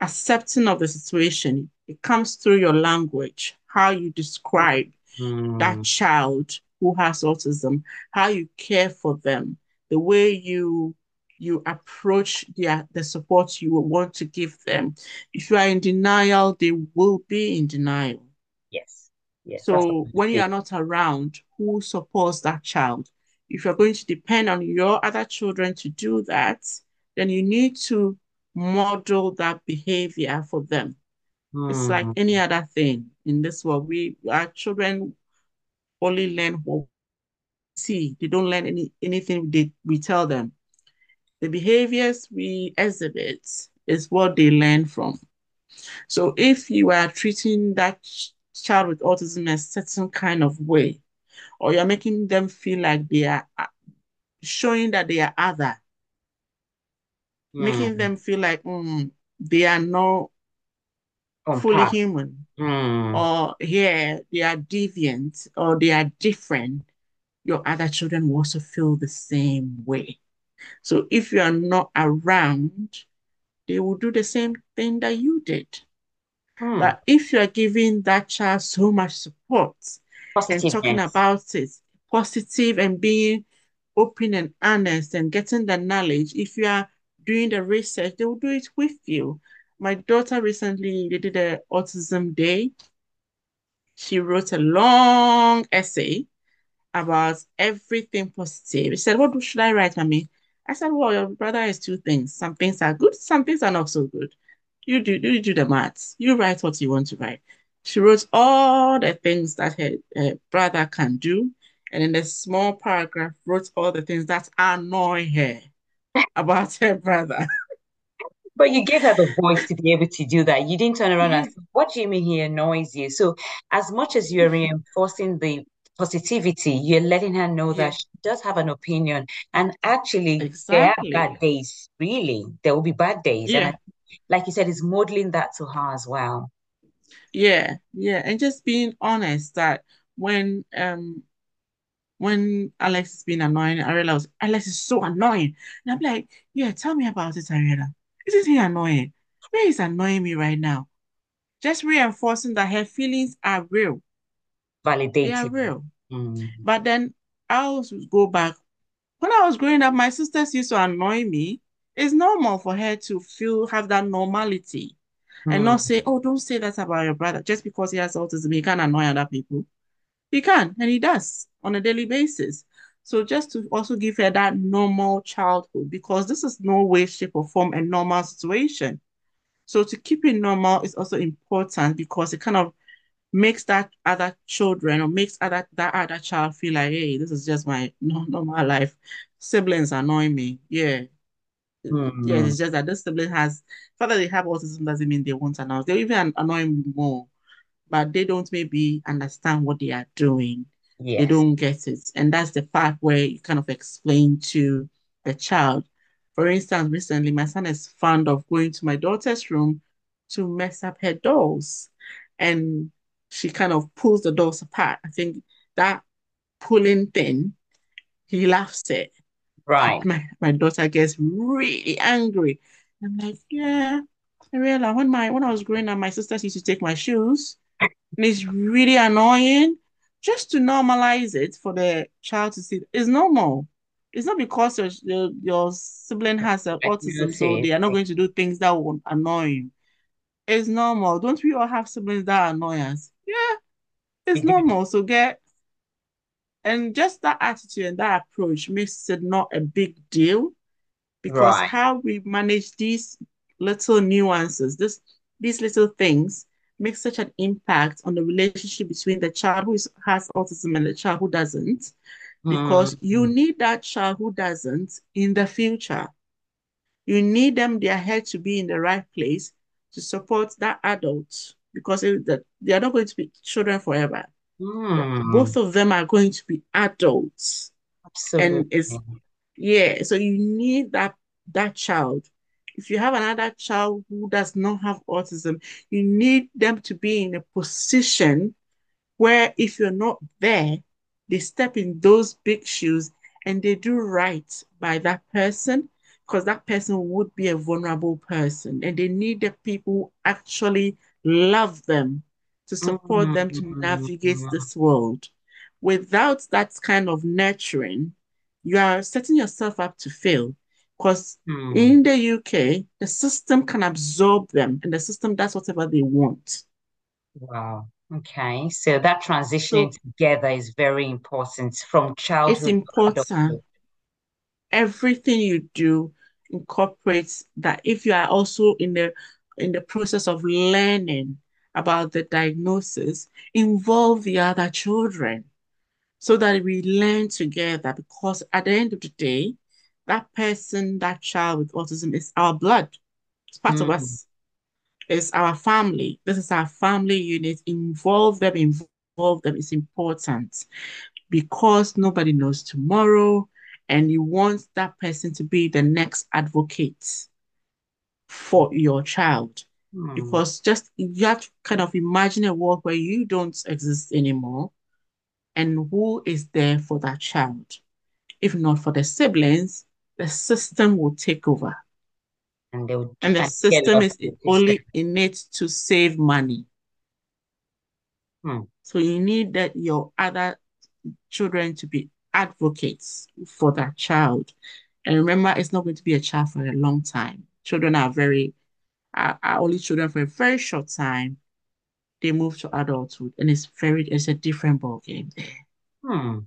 Speaker 2: accepting of the situation, it comes through your language, how you describe that
Speaker 1: mm.
Speaker 2: child who has autism, how you care for them, the way you you approach the, the support you want to give them. If you are in denial, they will be in denial.
Speaker 1: Yes. Yes. That's what
Speaker 2: So when you are not around, who supports that child? If you're going to depend on your other children to do that, then you need to model that behavior for them. It's like
Speaker 1: Mm,
Speaker 2: any other thing in this world. We our children only learn what we see. They don't learn any anything they, we tell them. The behaviors we exhibit is what they learn from. So if you are treating that child with autism in a certain kind of way, or you're making them feel like they are uh, showing that they are other, making
Speaker 1: mm.
Speaker 2: them feel like mm, they are not
Speaker 1: On
Speaker 2: fully
Speaker 1: path.
Speaker 2: human,
Speaker 1: Mm,
Speaker 2: or here they are deviant, or they are different, your other children will also feel the same way. So if you are not around, they will do the same thing that you did.
Speaker 1: Mm.
Speaker 2: But if you are giving that child so much support and talking about it, positive and being open and honest and getting the knowledge, if you are doing the research, they will do it with you. My daughter recently they did an autism day. She wrote a long essay about everything positive. She said, What should I write, Mommy? I said, Well, your brother has two things. Some things are good, some things are not so good. You do you do the maths. You write what you want to write. She wrote all the things that her, her brother can do, and in the small paragraph wrote all the things that annoy her about her brother.
Speaker 1: But you gave her the voice to be able to do that. You didn't turn around and say, What do you mean he annoys you? So, as much as you're reinforcing the positivity, you're letting her know
Speaker 2: yeah,
Speaker 1: that she does have an opinion. And actually, there are bad days, really. There will be bad days. And
Speaker 2: Yeah,
Speaker 1: like you said, it's modeling that to her as well.
Speaker 2: yeah, yeah. And just being honest that when um when Alex is being annoying, Ariella was, Alex is so annoying. And I'm like, yeah, tell me about it, Ariella. Isn't he annoying? Where is annoying me right now? Just reinforcing that her feelings are real. validated. They are real.
Speaker 1: Mm,
Speaker 2: But then I always go back. When I was growing up, my sisters used to annoy me. It's normal for her to feel have that normality and not
Speaker 1: mm,
Speaker 2: say, oh, don't say that about your brother. Just because he has autism, he can't annoy other people. He can, and he does on a daily basis. So just to also give her that normal childhood, because this is no way, shape, or form a normal situation. So to keep it normal is also important because it kind of makes that other children or makes other that other child feel like, hey, this is just my normal life. Siblings annoy me. Yeah. Yeah,
Speaker 1: mm.
Speaker 2: it's just that this sibling has, father they have autism doesn't mean they won't annoy. They even annoy me more but they don't maybe understand what they are doing. They don't get it. And that's the part where you kind of explain to the child. For instance, recently, my son is fond of going to my daughter's room to mess up her dolls. And she kind of pulls the dolls apart. I think that pulling thing, he laughs it.
Speaker 1: Right.
Speaker 2: My, my daughter gets really angry. I'm like, yeah, I realized when my when I was growing up, my sisters used to take my shoes, and it's really annoying. Just to normalize it for the child to see it's normal. It's not because your your, your sibling has
Speaker 1: I
Speaker 2: autism, so they are not going to do things that will annoy you. It's normal. Don't we all have siblings that annoy us? Yeah, it's normal. So get and just that attitude and that approach makes it not a big deal because
Speaker 1: Right.
Speaker 2: how we manage these little nuances, this these little things make such an impact on the relationship between the child who is, has autism and the child who doesn't, because you
Speaker 1: Mm,
Speaker 2: need that child who doesn't in the future. You need them, their head to be in the right place to support that adult because it, they are not going to be children forever.
Speaker 1: Mm,
Speaker 2: Both of them are going to be adults. And
Speaker 1: absolutely.
Speaker 2: it's Yeah, so you need that that child. If you have another child who does not have autism, you need them to be in a position where if you're not there, they step in those big shoes and they do right by that person because that person would be a vulnerable person and they need the people who actually love them to support them to
Speaker 1: Mm,
Speaker 2: navigate this world. Without that kind of nurturing, you are setting yourself up to fail because
Speaker 1: mm.
Speaker 2: in the UK, the system can absorb them and the system does whatever they want.
Speaker 1: Wow. Okay. So that transitioning
Speaker 2: So
Speaker 1: together is very important from childhood to
Speaker 2: important everything you do incorporates that if you are also in the in the process of learning about the diagnosis, involve the other children so that we learn together because at the end of the day, that person, that child with autism is our blood. It's part of
Speaker 1: Mm,
Speaker 2: us. It's our family. This is our family unit. Involve them, involve them. It's important because nobody knows tomorrow, and you want that person to be the next advocate for your child.
Speaker 1: Mm.
Speaker 2: Because just you have to kind of imagine a world where you don't exist anymore, and who is there for that child? If not for the siblings, the system will take over.
Speaker 1: And they would
Speaker 2: And the
Speaker 1: kind of get
Speaker 2: system is
Speaker 1: the system.
Speaker 2: only in it to save money.
Speaker 1: Hmm.
Speaker 2: So you need that your other children to be advocates for that child. And remember, it's not going to be a child for a long time. Children are very are, are only children for a very short time. They move to adulthood, and it's very it's a different ball game there.
Speaker 1: Hmm.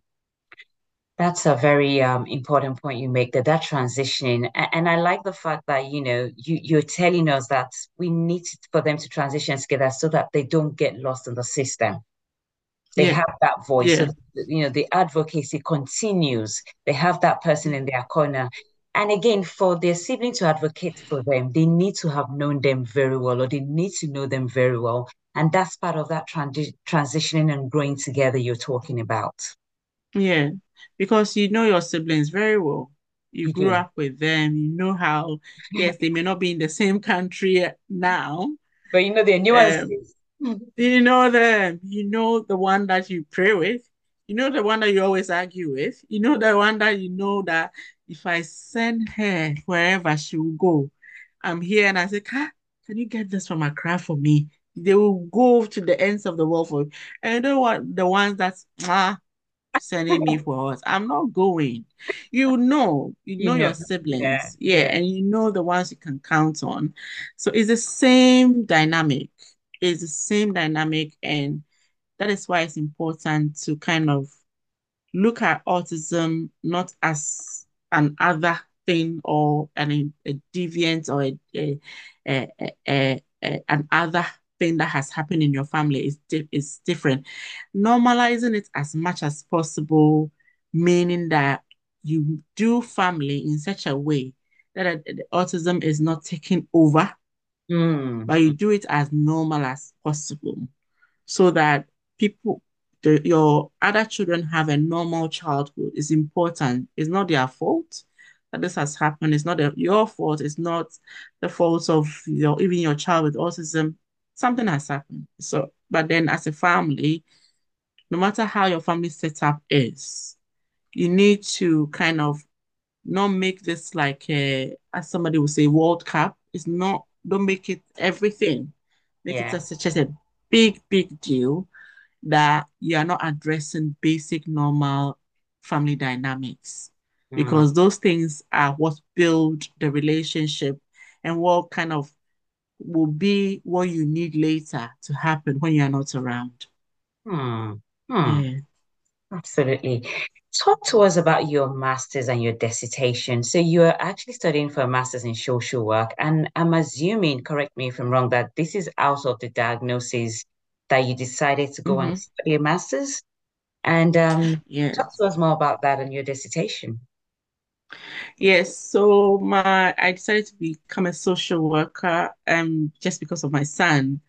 Speaker 1: That's a very um, important point you make that that transitioning, a- and I like the fact that you know you you're telling us that we need for them to transition together so that they don't get lost in the system. They
Speaker 2: Yeah,
Speaker 1: have that voice,
Speaker 2: yeah,
Speaker 1: that, you know the advocacy continues. They have that person in their corner, and again, for their sibling to advocate for them, they need to have known them very well, or they need to know them very well, and that's part of that transi transitioning and growing together you're talking about.
Speaker 2: yeah. Because you know your siblings very well. You
Speaker 1: You
Speaker 2: grew
Speaker 1: do,
Speaker 2: up with them. You know how, yes, they may not be in the same country now.
Speaker 1: but you know there are
Speaker 2: Um,
Speaker 1: nuances.
Speaker 2: You know the you know the one that you pray with. You know the one that you always argue with. You know the one that you know that if I send her wherever she will go, I'm here and I say, "Ka, can you get this from Accra for me? They will go to the ends of the world for you. And you know what? The ones that's ah, sending me for us. I'm not going. You know, you know, your siblings. Yeah,
Speaker 1: yeah.
Speaker 2: and you know the ones you can count on. So it's the same dynamic. It's the same dynamic, and that is why it's important to kind of look at autism not as an other thing or an a deviant or a, a, a, a, a, an other thing that has happened in your family is di is different. Normalizing it as much as possible, meaning that you do family in such a way that uh, the autism is not taking over,
Speaker 1: Mm,
Speaker 2: but you do it as normal as possible so that people, the, your other children have a normal childhood is important. It's not their fault that this has happened. It's not a, your fault. It's not the fault of your even your child with autism. Something has happened. So, but then as a family, no matter how your family setup is, you need to kind of not make this like a, as somebody would say, World Cup. It's not don't make it everything. Make it
Speaker 1: Yeah.
Speaker 2: as such as a big, big deal that you are not addressing basic normal family dynamics
Speaker 1: Mm.
Speaker 2: because those things are what build the relationship and what kind of will be what you need later to happen when you're not around.
Speaker 1: Hmm. Hmm.
Speaker 2: Yeah.
Speaker 1: Absolutely. Talk to us about your master's and your dissertation. So you're actually studying for a master's in social work, and I'm assuming, correct me if I'm wrong, that this is out of the diagnosis that you decided to go and
Speaker 2: hmm
Speaker 1: study a master's. And um, talk to us more about that and your dissertation.
Speaker 2: Yes. So my I decided to become a social worker um just because of my son.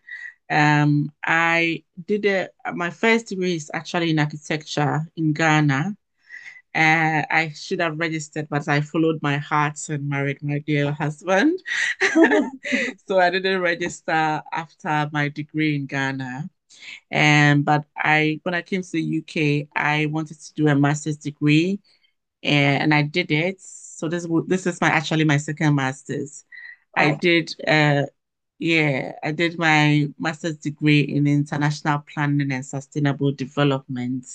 Speaker 2: Um I did a my first degree is actually in architecture in Ghana. Uh, I should have registered, but I followed my heart and married my dear husband. So I didn't register after my degree in Ghana. And but I when I came to the UK, I wanted to do a master's degree and, and I did it. So this this is my actually my second master's. I did uh yeah, I did my master's degree in international planning and sustainable development.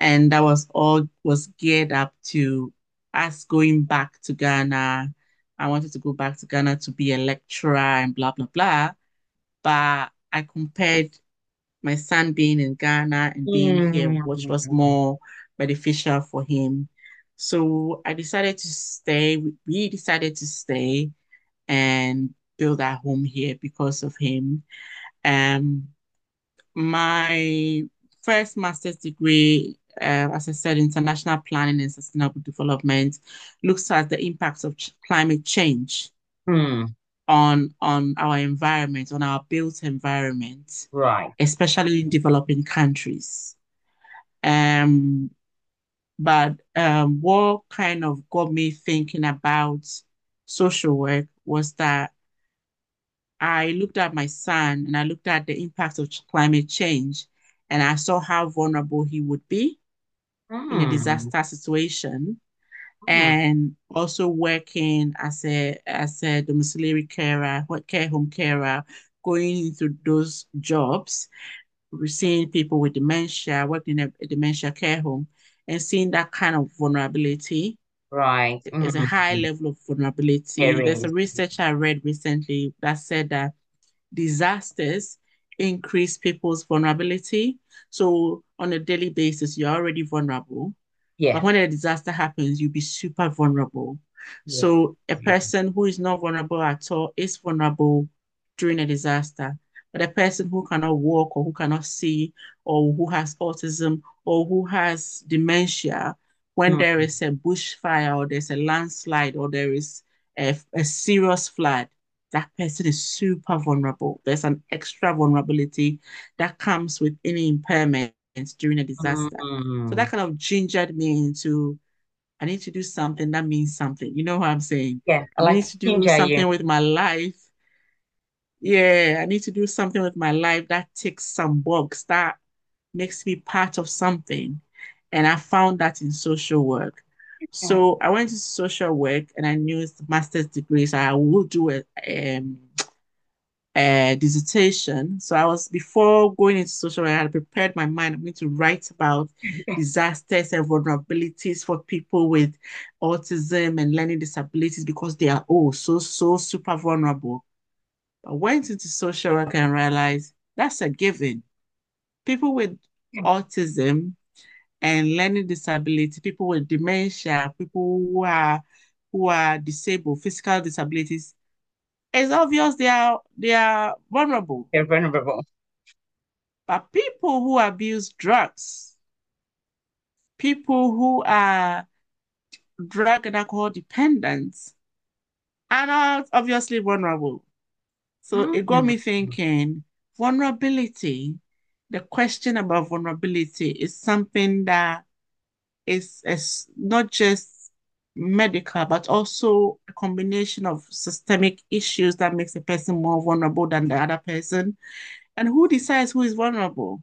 Speaker 2: And that was all was geared up to us going back to Ghana. I wanted to go back to Ghana to be a lecturer and blah blah blah. But I compared my son being in Ghana and being here, which was
Speaker 1: Mm.
Speaker 2: more beneficial for him. So I decided to stay. We decided to stay and build our home here because of him. Um, my first master's degree, uh, as I said, international planning and sustainable development, looks at the impacts of ch- climate change
Speaker 1: Mm.
Speaker 2: on on our environment, on our built environment,
Speaker 1: Right.
Speaker 2: especially in developing countries. Um, but um, what kind of got me thinking about social work was that I looked at my son and I looked at the impacts of climate change, and I saw how vulnerable he would be in a
Speaker 1: Mm.
Speaker 2: disaster situation,
Speaker 1: Mm.
Speaker 2: and also working as a as a domiciliary carer, what care home carer, going into those jobs we're seeing people with dementia, working in a, a dementia care home, and seeing that kind of vulnerability.
Speaker 1: Right.
Speaker 2: There's a
Speaker 1: Mm.
Speaker 2: high level of vulnerability.
Speaker 1: There
Speaker 2: There's a research I read recently that said that disasters increase people's vulnerability. So on a daily basis, you're already vulnerable. But
Speaker 1: Yeah.
Speaker 2: when a disaster happens, you'll be super vulnerable.
Speaker 1: Yeah.
Speaker 2: So a person who is not vulnerable at all is vulnerable during a disaster. But a person who cannot walk or who cannot see or who has autism or who has dementia, when
Speaker 1: Mm.
Speaker 2: there is a bushfire or there's a landslide or there is a, a serious flood, that person is super vulnerable. There's an extra vulnerability that comes with any impairment during a disaster. So that
Speaker 1: Mm.
Speaker 2: kind of gingered me into I need to do something that means something. You know what I'm saying?
Speaker 1: Yeah. I
Speaker 2: I need
Speaker 1: to
Speaker 2: do
Speaker 1: ginger
Speaker 2: something with my life. Yeah, I need to do something with my life that ticks some box that makes me part of something. And I found that in social work. So I went to social work and I knew it's master's degree, so I will do a um a dissertation. So I was before going into social work, I had prepared my mind. I'm going to write about disasters and vulnerabilities for people with autism and learning disabilities because they are all so so super vulnerable. I went into social work and realized that's a given. People with autism and learning disability, people with dementia, people who are who are disabled, physical disabilities, it's obvious they are they are vulnerable.
Speaker 1: They're vulnerable.
Speaker 2: But people who abuse drugs, people who are drug and alcohol dependents are not obviously vulnerable. So it got me mm-hmm. thinking vulnerability, the question about vulnerability is something that is, is not just medical, but also a combination of systemic issues that makes a person more vulnerable than the other person. And who decides who is vulnerable?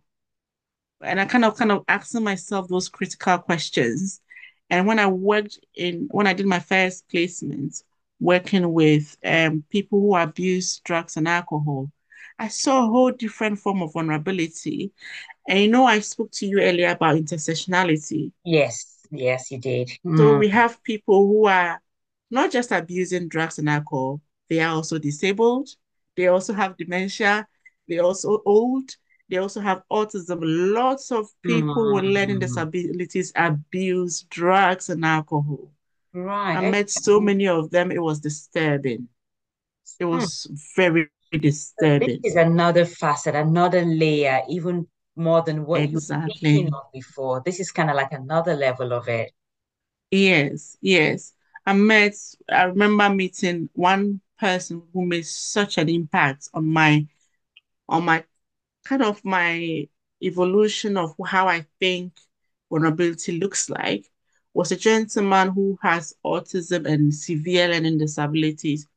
Speaker 2: and I kind of kind of asking myself those critical questions. And when I worked in when I did my first placement, working with um, people who abuse drugs and alcohol, I saw a whole different form of vulnerability. And you know, I spoke to you earlier about intersectionality.
Speaker 1: Yes, yes, you did.
Speaker 2: So
Speaker 1: Mm,
Speaker 2: we have people who are not just abusing drugs and alcohol, they are also disabled, they also have dementia, they also old, they also have autism. Lots of people with learning
Speaker 1: mm,
Speaker 2: disabilities abuse drugs and alcohol.
Speaker 1: Right.
Speaker 2: I met so many of them, it was disturbing. It
Speaker 1: Okay.
Speaker 2: was very
Speaker 1: This is another facet, another layer, even more than what you were
Speaker 2: Exactly.
Speaker 1: of before. This is kind of like another level of it.
Speaker 2: Yes, yes. I met, I remember meeting one person who made such an impact on my on my kind of my evolution of how I think vulnerability looks like was a gentleman who has autism and severe learning disabilities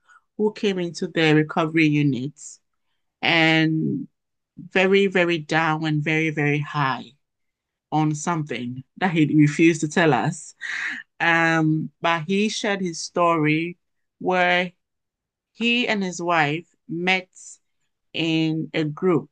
Speaker 2: who came into the recovery units and very, very down and very, very high on something that he refused to tell us. Um, but he shared his story where he and his wife met in a group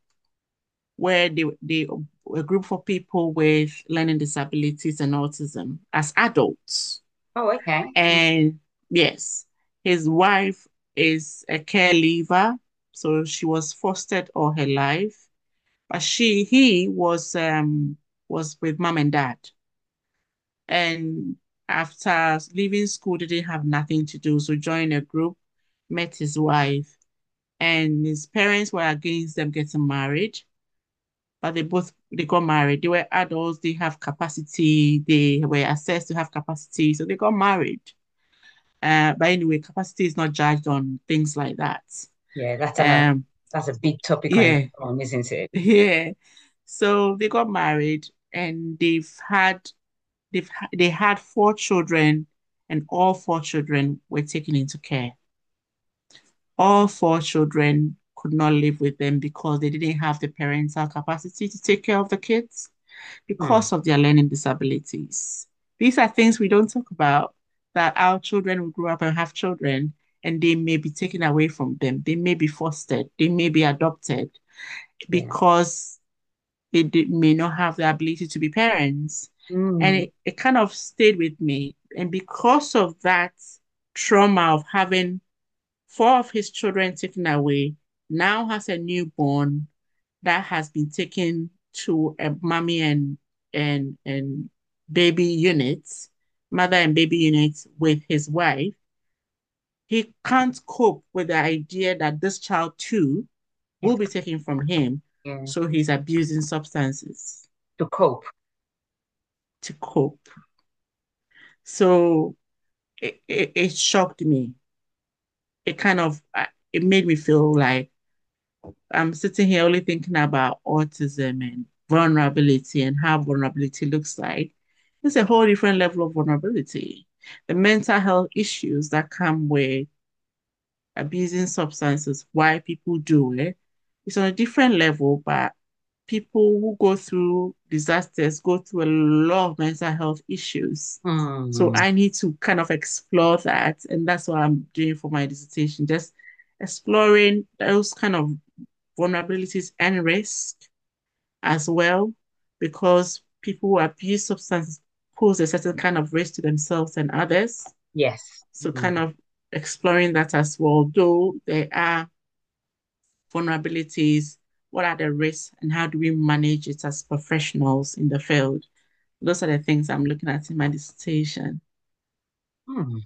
Speaker 2: where they, they a group for people with learning disabilities and autism as adults.
Speaker 1: Oh, okay.
Speaker 2: And yes, his wife is a care leaver, so she was fostered all her life. But she he was um was with mom and dad. And after leaving school, didn't have nothing to do. So joined a group, met his wife, and his parents were against them getting married. but they both they got married. They were adults, they have capacity, they were assessed to have capacity, so they got married. Uh, but anyway, capacity is not judged on things like that.
Speaker 1: Yeah, that's another
Speaker 2: Um,
Speaker 1: that's a big topic on
Speaker 2: yeah,
Speaker 1: own, isn't it?
Speaker 2: yeah. So they got married and they've had they've they had four children, and all four children were taken into care. All four children could not live with them because they didn't have the parental capacity to take care of the kids.
Speaker 1: Hmm.
Speaker 2: because of their learning disabilities. These are things we don't talk about, that our children will grow up and have children and they may be taken away from them. They may be fostered, they may be adopted
Speaker 1: Yeah.
Speaker 2: because they may not have the ability to be parents. And
Speaker 1: Mm.
Speaker 2: it, it kind of stayed with me. And because of that trauma of having four of his children taken away, now has a newborn that has been taken to a mommy and and and baby units, mother and baby units with his wife, he can't cope with the idea that this child too will be taken from him.
Speaker 1: yeah,
Speaker 2: So he's abusing substances
Speaker 1: to cope.
Speaker 2: to cope. So it, it, it shocked me. It kind of uh, it made me feel like I'm sitting here only thinking about autism and vulnerability and how vulnerability looks like. It's a whole different level of vulnerability. The mental health issues that come with abusing substances, why people do it, it's on a different level, but people who go through disasters go through a lot of mental health issues. So
Speaker 1: Hmm.
Speaker 2: I need to kind of explore that. And that's what I'm doing for my dissertation, just exploring those kind of vulnerabilities and risk as well, because people who abuse substances pose a certain kind of risk to themselves and others.
Speaker 1: Yes.
Speaker 2: So
Speaker 1: Mm.
Speaker 2: kind of exploring that as well, though there are vulnerabilities, what are the risks and how do we manage it as professionals in the field? Those are the things I'm looking at in my dissertation.
Speaker 1: Hmm.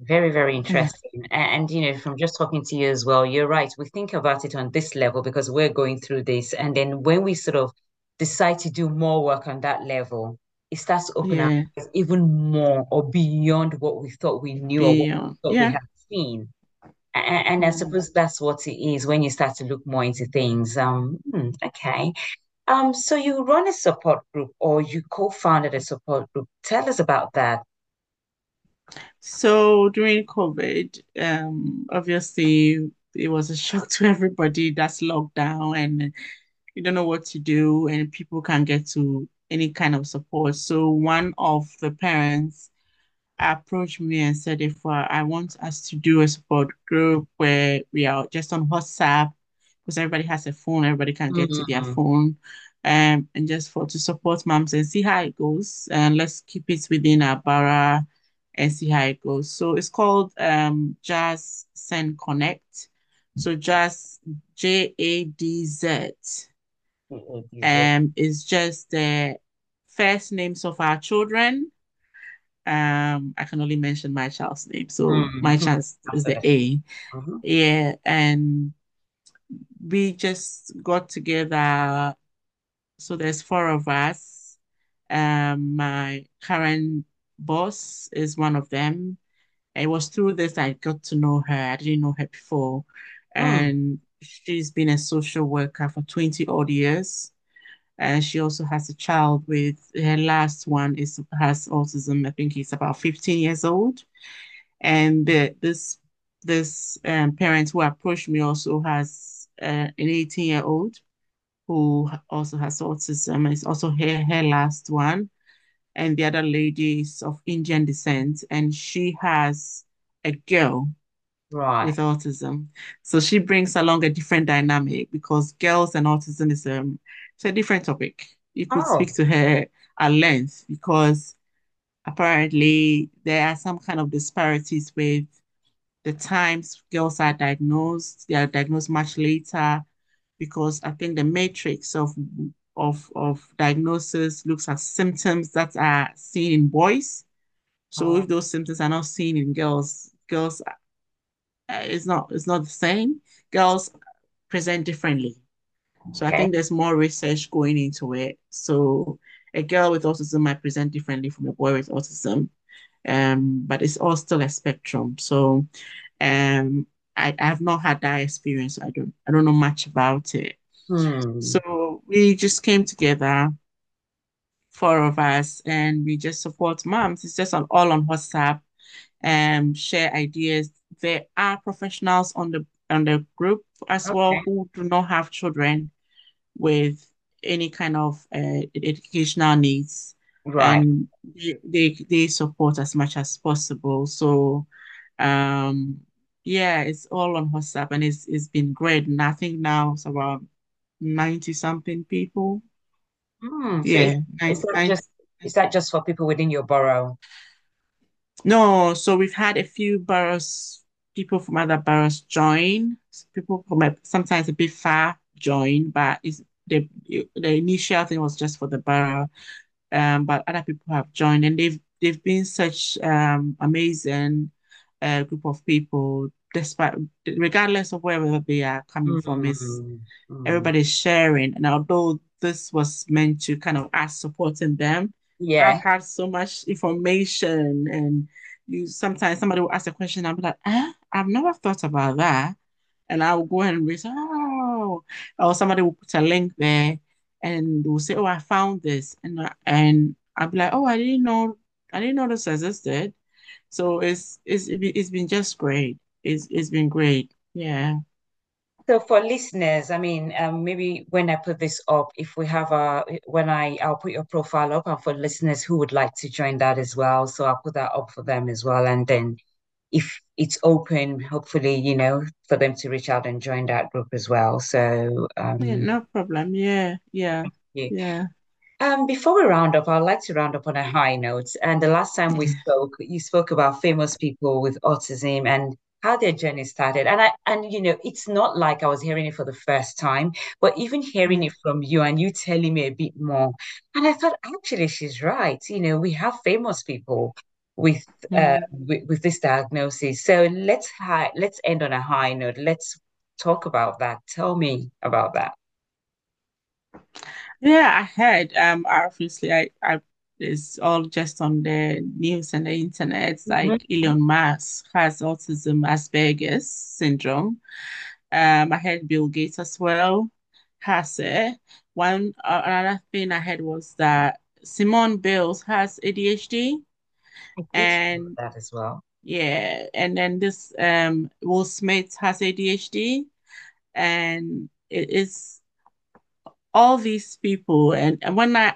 Speaker 1: Very, very interesting. And, you know, from just talking to you as well, you're right. We think about it on this level because we're going through this. And then when we sort of decide to do more work on that level, it starts to open up even more or beyond what we thought we knew or what we
Speaker 2: Beyond.
Speaker 1: thought we had seen. A- And I suppose that's what it is when you start to look more into things. Um, hmm, okay. Um, so you run a support group or you co-founded a support group. Tell us about that.
Speaker 2: So during COVID, um, obviously it was a shock to everybody. That's lockdown and you don't know what to do, and people can't get to any kind of support. So one of the parents approached me and said if uh, I want us to do a support group where we are just on WhatsApp because everybody has a phone, everybody can get to their
Speaker 1: Mm,
Speaker 2: phone, um, and just for to support moms and see how it goes. And let's keep it within our borough and see how it goes. So it's called um JADZ SEND Connect. So JADZ J A D Z. um is just the first names of our children um, I can only mention my child's name. So
Speaker 1: Mm,
Speaker 2: my child is the. A.
Speaker 1: Mhm.
Speaker 2: Yeah. And we just got together. So there's four of us. Um, my current boss is one of them. It was through this I got to know her. I didn't know her before.
Speaker 1: Mm,
Speaker 2: And she's been a social worker for 20 odd years. And she also has a child with her last one is has autism. I think he's about 15 years old. And the, this this um, parent who approached me also has uh, an 18 year old who also has autism. It's also her her last one. And the other lady is of Indian descent, and she has a girl with autism. So she brings along a different dynamic because girls and autism is um it's a different topic. You could speak
Speaker 1: Oh,
Speaker 2: to her at length because apparently there are some kind of disparities with the times girls are diagnosed. They are diagnosed much later because I think the matrix of of of diagnosis looks at symptoms that are seen in boys. So
Speaker 1: oh,
Speaker 2: if those symptoms are not seen in girls, girls it's not it's not the same. Girls present differently. So I think there's more research going into it. So a girl with autism might present differently from a boy with autism. Um, but it's all still a spectrum. So um I, I have not had that experience. I don't I don't know much about it.
Speaker 1: Hmm.
Speaker 2: So we just came together, four of us, and we just support moms. It's just on all on WhatsApp and share ideas. There are professionals on the on the group as well who do not have children with any kind of uh, educational needs,
Speaker 1: Right.
Speaker 2: and they, they they support as much as possible. So, um, yeah, it's all on WhatsApp, and it's it's been great. And I think now it's about 90 something people.
Speaker 1: Hmm. So is,
Speaker 2: Yeah,
Speaker 1: is
Speaker 2: 90,
Speaker 1: that
Speaker 2: 90.
Speaker 1: just is that just for people within your borough?
Speaker 2: No, so we've had a few boroughs, people from other boroughs join. People from a, sometimes a bit far join, but it's the the initial thing was just for the borough. Um, but other people have joined, and they've they've been such um amazing uh, group of people, despite regardless of wherever they are coming from. Is
Speaker 1: Hmm. Hmm.
Speaker 2: everybody's sharing. And although this was meant to kind of us supporting them, yeah, I
Speaker 1: Yeah.
Speaker 2: had so much information and you sometimes somebody will ask a question, be like, eh, I've never thought about that. And I will go and research, oh, or somebody will put a link there and will say, Oh, I found this. And and I'll be like, Oh, I didn't know, I didn't know this existed. So it's it's it's been just great. It's it's been great. Yeah.
Speaker 1: So for listeners, I mean, um, maybe when I put this up, if we have a, when I, I'll put your profile up, and for listeners who would like to join that as well, so I'll put that up for them as well, and then if it's open, hopefully, you know, for them to reach out and join that group as well. So,
Speaker 2: Yeah,
Speaker 1: um,
Speaker 2: no problem. Yeah, yeah,
Speaker 1: yeah.
Speaker 2: yeah.
Speaker 1: Um, before we round up, I'd like to round up on a high note. And the last time we spoke, you spoke about famous people with autism and how their journey started. And I and you know, it's not like I was hearing it for the first time, but even hearing it from you and you telling me a bit more. And I thought, actually, she's right. You know, we have famous people with uh
Speaker 2: mm.
Speaker 1: with, with this diagnosis. So let's high let's end on a high note. Let's talk about that. Tell me about that.
Speaker 2: Yeah, I heard. Um, obviously, I, I, it's all just on the news and the internet. It's
Speaker 1: Mhm.
Speaker 2: like Elon Musk has autism, Asperger's syndrome. Um, I heard Bill Gates as well has it. One uh, another thing I heard was that Simone Biles has ADHD,
Speaker 1: I did hear about
Speaker 2: and
Speaker 1: that as well.
Speaker 2: yeah, and then this um Will Smith has ADHD, and it is all these people and, and when I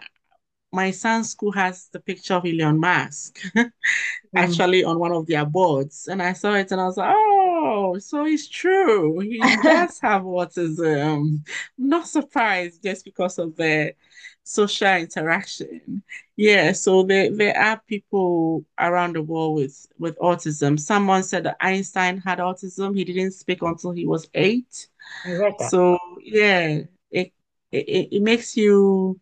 Speaker 2: my son's school has the picture of Elon Musk
Speaker 1: Mm.
Speaker 2: actually on one of their boards. And I saw it and I was like, oh, so it's true. He does have autism. Not surprised just because of the social interaction. Yeah, so there, there are people around the world with, with autism. Someone said that Einstein had autism. He didn't speak until he was eight.
Speaker 1: I read that.
Speaker 2: So yeah, it, it, it makes you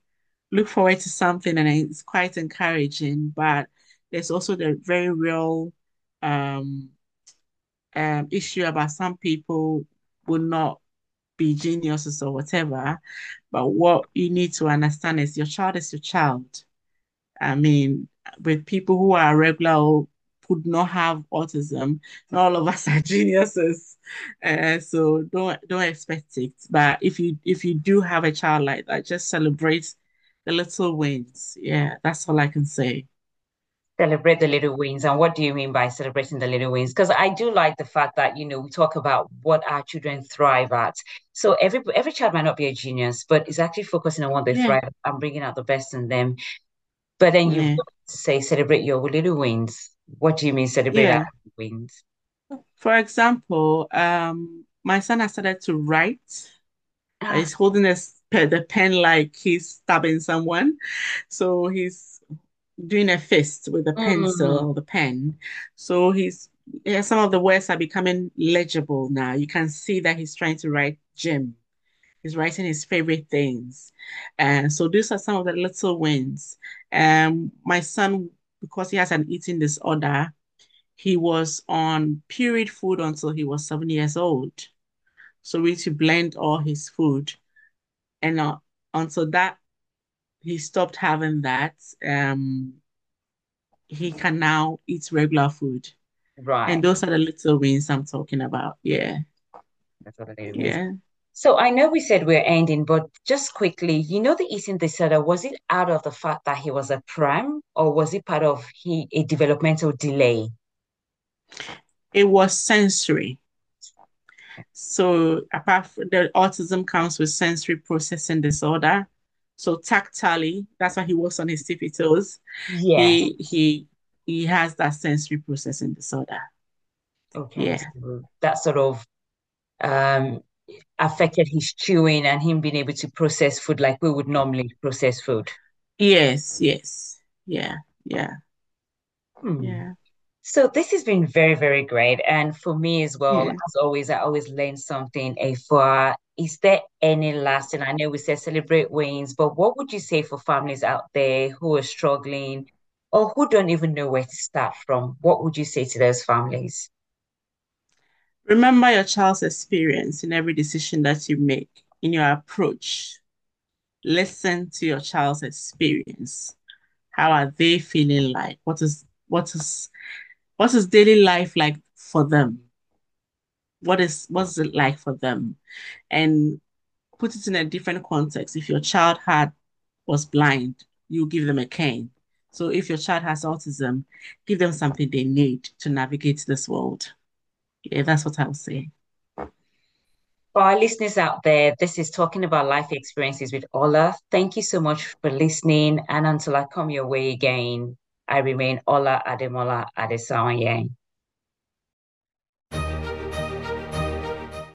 Speaker 2: look forward to something and it's quite encouraging, but there's also the very real um, um, issue about some people will not be geniuses or whatever. But what you need to understand is your child is your child. I mean, with people who are regular could not have autism, not all of us are geniuses. Uh, so don't don't expect it. But if you if you do have a child like that, just celebrate the little wins. Yeah, that's all I can say.
Speaker 1: Celebrate the little wins. And what do you mean by celebrating the little wins? Because I do like the fact that, you know, we talk about what our children thrive at. So every every child might not be a genius, but it's actually focusing on what they
Speaker 2: Yeah,
Speaker 1: thrive at and bringing out the best in them. But then you've
Speaker 2: yeah,
Speaker 1: say celebrate your little wins. What do you mean celebrate our
Speaker 2: yeah.
Speaker 1: wins?
Speaker 2: For example, um, my son has started to write.
Speaker 1: Ah,
Speaker 2: He's holding his, the pen like he's stabbing someone. So he's doing a fist with a pencil
Speaker 1: mm,
Speaker 2: or the pen. So he's yeah, some of the words are becoming legible now. You can see that he's trying to write Jim. He's writing his favorite things. And so these are some of the little wins. Um, my son, because he has an eating disorder, he was on pureed food until he was seven years old. So we need to blend all his food. And uh, until that, he stopped having that. Um, he can now eat regular food.
Speaker 1: Right.
Speaker 2: And those are the little wins I'm talking about. Yeah.
Speaker 1: That's what the little wins.
Speaker 2: Yeah.
Speaker 1: So I know we said we're ending, but just quickly, you know, the eating disorder, was it out of the fact that he was a pram or was it part of he a developmental delay?
Speaker 2: It was sensory. So apart from the autism comes with sensory processing disorder. So tactily, that's why he works on his tippy toes.
Speaker 1: Yes.
Speaker 2: He he he has that sensory processing disorder.
Speaker 1: Okay.
Speaker 2: Yeah.
Speaker 1: So that sort of um affected his chewing and him being able to process food like we would normally process food.
Speaker 2: Yes, yes. Yeah, yeah,
Speaker 1: Hmm.
Speaker 2: yeah,
Speaker 1: So this has been very, very great. And for me as well,
Speaker 2: yeah.
Speaker 1: as always, I always learn something. Afua, is there any last, and I know we said celebrate wins, but what would you say for families out there who are struggling or who don't even know where to start from? What would you say to those families?
Speaker 2: Remember your child's experience in every decision that you make, in your approach. Listen to your child's experience. How are they feeling like? What is what is what is daily life like for them? What is what's it like for them? And put it in a different context. If your child had was blind, you give them a cane. So if your child has autism, give them something they need to navigate this world. Yeah, that's what I would say.
Speaker 1: For our listeners out there, this is talking about life experiences with Ola. Thank you so much for listening. And until I come your way again, I remain Ola Ademola Adesanya.